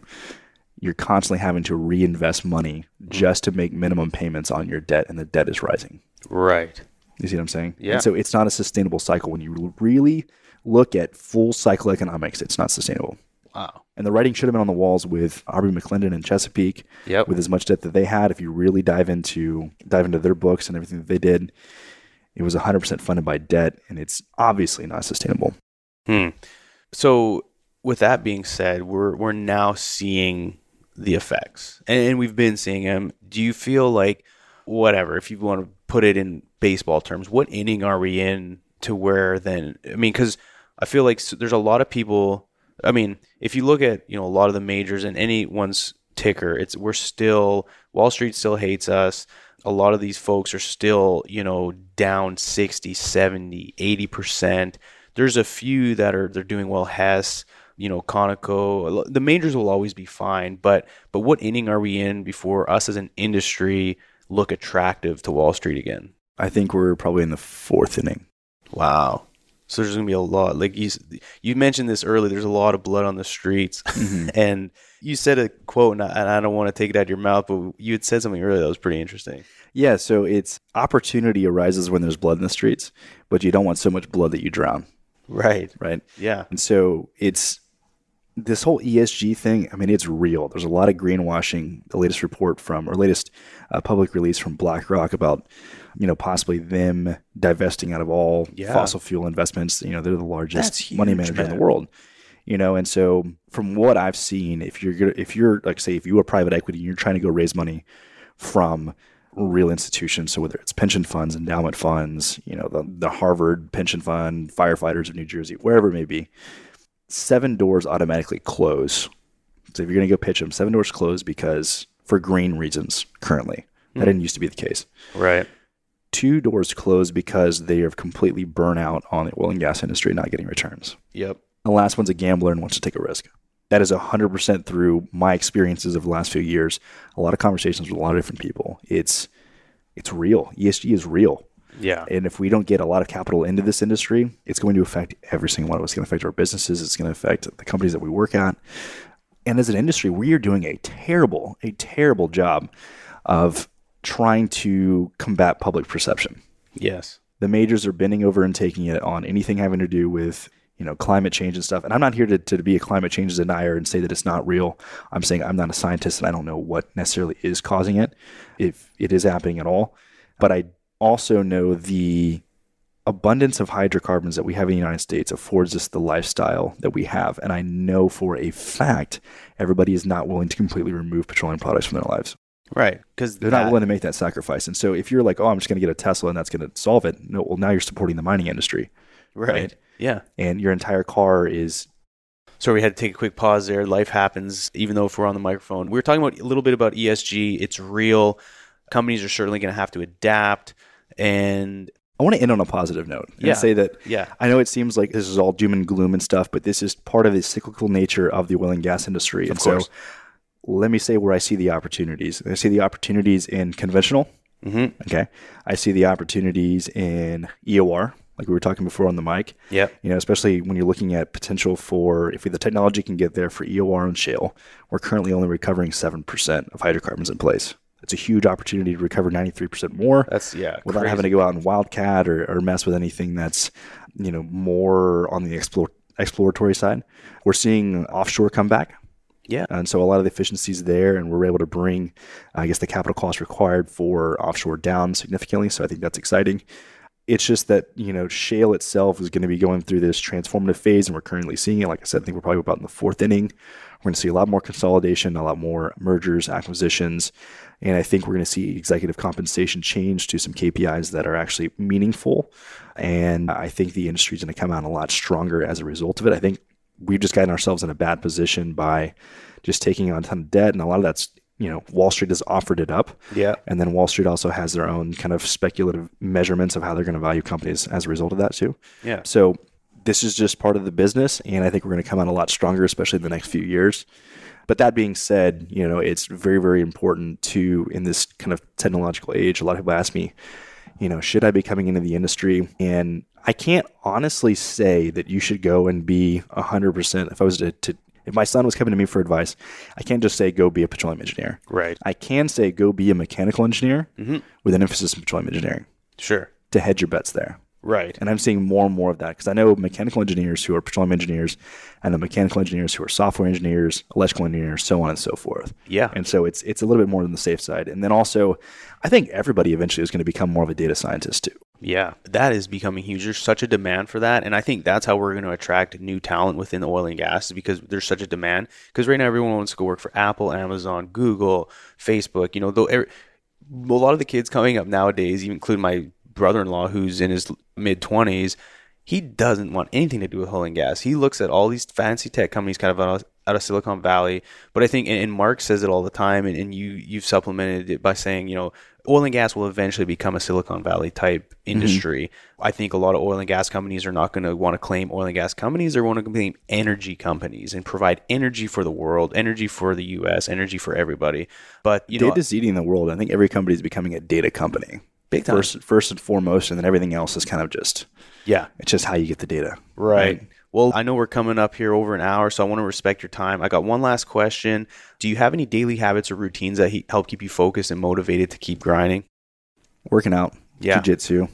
You're constantly having to reinvest money just to make minimum payments on your debt and the debt is rising. Right. You see what I'm saying? Yeah. And so it's not a sustainable cycle when you really look at full cycle economics, it's not sustainable. Wow. And the writing should have been on the walls with Aubrey McClendon and Chesapeake. Yep. With as much debt that they had, if you really dive into dive into their books and everything that they did, it was 100% funded by debt, and it's obviously not sustainable. Hmm. So, with that being said, we're we're now seeing the effects, and, we've been seeing them. Do you feel like, whatever, if you want to put it in baseball terms, what inning are we in to where then? I mean, because I feel like there's a lot of people I mean, if you look at you know a lot of the majors and anyone's ticker, it's we're still Wall Street still hates us. A lot of these folks are still you know down 60, 70, 80 percent. There's a few that are they're doing well. Hess, you know, Conoco. The majors will always be fine, but but what inning are we in before us as an industry look attractive to Wall Street again? I think we're probably in the fourth inning. Wow. So there's going to be a lot. Like you, you mentioned this earlier. There's a lot of blood on the streets, mm-hmm. (laughs) and you said a quote, and I, and I don't want to take it out of your mouth, but you had said something earlier that was pretty interesting. Yeah. So it's opportunity arises when there's blood in the streets, but you don't want so much blood that you drown. Right. Right. Yeah. And so it's this whole ESG thing, I mean, it's real. There's a lot of greenwashing. The latest report from, or latest uh, public release from BlackRock about you know, possibly them divesting out of all yeah. fossil fuel investments. You know, they're the largest huge, money manager man. in the world. You know, and so from what I've seen, if you're if you're like say if you are private equity and you're trying to go raise money from real institutions, so whether it's pension funds, endowment funds, you know, the, the Harvard pension fund, firefighters of New Jersey, wherever it may be, seven doors automatically close. So if you're going to go pitch them, seven doors close because for green reasons currently. That mm. didn't used to be the case. Right two doors closed because they are completely burnt out on the oil and gas industry not getting returns. Yep. The last one's a gambler and wants to take a risk. That is 100% through my experiences of the last few years. A lot of conversations with a lot of different people. It's it's real. ESG is real. Yeah. And if we don't get a lot of capital into this industry, it's going to affect every single one of us. It's going to affect our businesses. It's going to affect the companies that we work at. And as an industry, we are doing a terrible, a terrible job of trying to combat public perception. Yes. The majors are bending over and taking it on anything having to do with you know climate change and stuff. And I'm not here to, to be a climate change denier and say that it's not real. I'm saying I'm not a scientist and I don't know what necessarily is causing it, if it is happening at all. But I also know the abundance of hydrocarbons that we have in the United States affords us the lifestyle that we have. And I know for a fact everybody is not willing to completely remove petroleum products from their lives. Right. Because They're not willing to make that sacrifice. And so if you're like, oh, I'm just going to get a Tesla and that's going to solve it, no, well, now you're supporting the mining industry. Right. right. Yeah. And your entire car is So we had to take a quick pause there. Life happens, even though if we're on the microphone. We were talking about a little bit about ESG. It's real. Companies are certainly going to have to adapt. And I want to end on a positive note and Yeah. say that yeah, I know it seems like this is all doom and gloom and stuff, but this is part of the cyclical nature of the oil and gas industry. and course. so let me say where I see the opportunities. I see the opportunities in conventional. Mm-hmm. Okay. I see the opportunities in EOR, like we were talking before on the mic. Yeah. You know, especially when you're looking at potential for if the technology can get there for EOR and shale, we're currently only recovering 7% of hydrocarbons in place. It's a huge opportunity to recover 93% more That's, yeah. without crazy. having to go out and wildcat or, or mess with anything that's you know more on the explore, exploratory side. We're seeing offshore come back. Yeah. And so a lot of the efficiencies there, and we're able to bring, I guess, the capital cost required for offshore down significantly. So I think that's exciting. It's just that, you know, shale itself is going to be going through this transformative phase, and we're currently seeing it. Like I said, I think we're probably about in the fourth inning. We're going to see a lot more consolidation, a lot more mergers, acquisitions, and I think we're going to see executive compensation change to some KPIs that are actually meaningful. And I think the industry is going to come out a lot stronger as a result of it. I think we've just gotten ourselves in a bad position by just taking on a ton of debt, and a lot of that's you know Wall Street has offered it up, Yeah. and then Wall Street also has their own kind of speculative measurements of how they're going to value companies as a result of that too. Yeah. So this is just part of the business, and I think we're going to come out a lot stronger, especially in the next few years. But that being said, you know, it's very, very important to in this kind of technological age. A lot of people ask me, you know, should I be coming into the industry? And I can't honestly say that you should go and be hundred percent. If I was to, to, if my son was coming to me for advice, I can't just say go be a petroleum engineer. Right. I can say go be a mechanical engineer Mm-hmm. with an emphasis in petroleum engineering Sure. to hedge your bets there. Right. And I'm seeing more and more of that because I know mechanical engineers who are petroleum engineers, I know mechanical engineers who are software engineers, electrical engineers, so on and so forth. Yeah. And so it's it's a little bit more on the safe side. And then also, I think everybody eventually is going to become more of a data scientist too. Yeah, that is becoming huge. There's such a demand for that, and I think that's how we're going to attract new talent within the oil and gas is because there's such a demand. Because right now everyone wants to go work for Apple, Amazon, Google, Facebook. You know, though every, a lot of the kids coming up nowadays, even including my brother-in-law who's in his mid 20s, he doesn't want anything to do with oil and gas. He looks at all these fancy tech companies kind of out of, out of Silicon Valley. But I think, and, Mark says it all the time, and, and you you've supplemented it by saying, you know, oil and gas will eventually become a Silicon Valley type mm-hmm. industry. I think a lot of oil and gas companies are not going to want to claim oil and gas companies. they're want to claim energy companies and provide energy for the world, energy for the U.S., energy for everybody. But you know, Data's eating the world. I think every company is becoming a data company. Big time. First, first and foremost, and then everything else is kind of just yeah, it's just how you get the data. Right. Well, I know we're coming up here over an hour, so I want to respect your time. I got one last question. Do you have any daily habits or routines that he- help keep you focused and motivated to keep grinding? Working out, Yeah. jujitsu,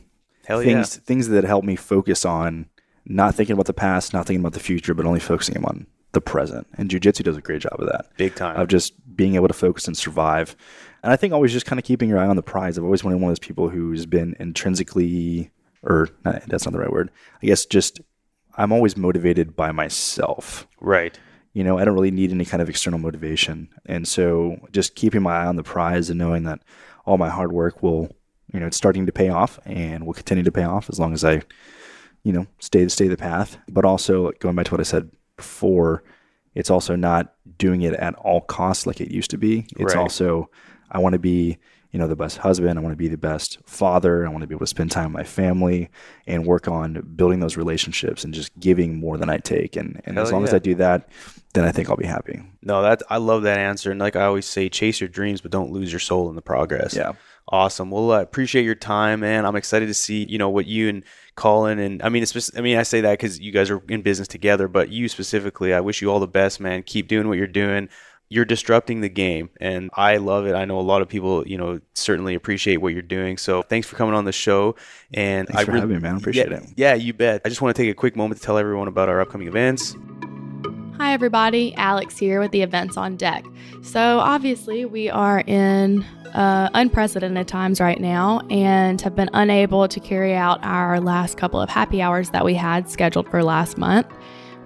Hell things things that help me focus on not thinking about the past, not thinking about the future, but only focusing on the present. And jujitsu does a great job of that. Big time. Of just being able to focus and survive. And I think always just kind of keeping your eye on the prize. I've always been one of those people who's been intrinsically, or not, that's not the right word. I guess just I'm always motivated by myself. right. You know, I don't really need any kind of external motivation. And so just keeping my eye on the prize and knowing that all my hard work will, you know, it's starting to pay off and will continue to pay off as long as I, you know, stay stay the path. But also going back to what I said before, it's also not doing it at all costs like it used to be. It's Right. also I want to be, you know, the best husband. I want to be the best father. I want to be able to spend time with my family and work on building those relationships and just giving more than I take. And, and as long as. I do that, then I think I'll be happy. No, that I love that answer. And like I always say, chase your dreams, but don't lose your soul in the progress. Yeah. Awesome. Well, I appreciate your time, man. I'm excited to see, you know, what you and Collin and I mean, it's I mean, I say that because you guys are in business together, but you specifically, I wish you all the best, man. Keep doing what you're doing. You're disrupting the game, and I love it. I know a lot of people, you know, certainly appreciate what you're doing. So thanks for coming on the show. And Thanks I for really- having me, man. Appreciate yeah, it. Yeah, you bet. I just want to take a quick moment to tell everyone about our upcoming events. Hi, everybody. Alex here with the events on deck. So, obviously, we are in uh, unprecedented times right now and have been unable to carry out our last couple of happy hours that we had scheduled for last month.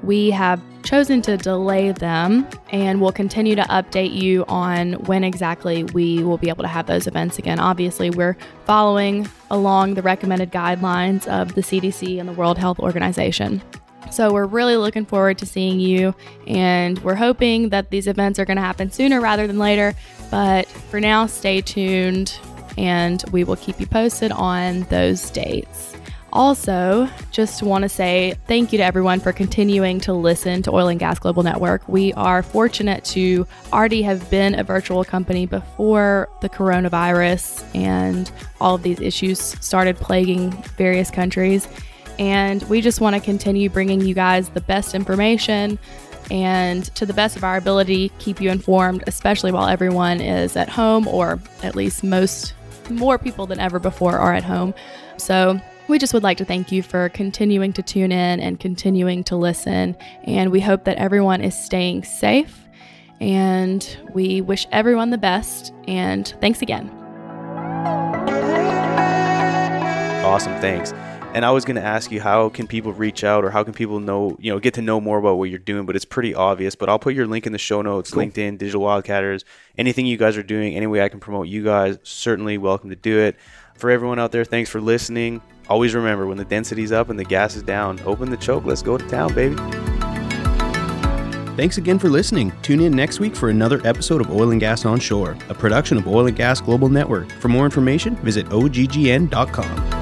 We have chosen to delay them and we'll continue to update you on when exactly we will be able to have those events again. Obviously, we're following along the recommended guidelines of the CDC and the World Health Organization. So we're really looking forward to seeing you, and we're hoping that these events are going to happen sooner rather than later. But for now, stay tuned, and we will keep you posted on those dates. Also, just want to say thank you to everyone for continuing to listen to Oil and Gas Global Network. We are fortunate to already have been a virtual company before the coronavirus and all of these issues started plaguing various countries. And we just want to continue bringing you guys the best information and to the best of our ability, keep you informed, especially while everyone is at home, or at least most, more people than ever before are at home. So we just would like to thank you for continuing to tune in and continuing to listen. And we hope that everyone is staying safe. And we wish everyone the best. And thanks again. Awesome. Thanks. And I was going to ask you how can people reach out or how can people know, you know, get to know more about what you're doing, but it's pretty obvious. But I'll put your link in the show notes, cool. LinkedIn, Digital Wildcatters, anything you guys are doing, any way I can promote you guys, certainly welcome to do it. For everyone out there, thanks for listening. Always remember when the density's up and the gas is down, open the choke. Let's go to town, baby. Thanks again for listening. Tune in next week for another episode of Oil and Gas Onshore, a production of Oil and Gas Global Network. For more information, visit oggn.com.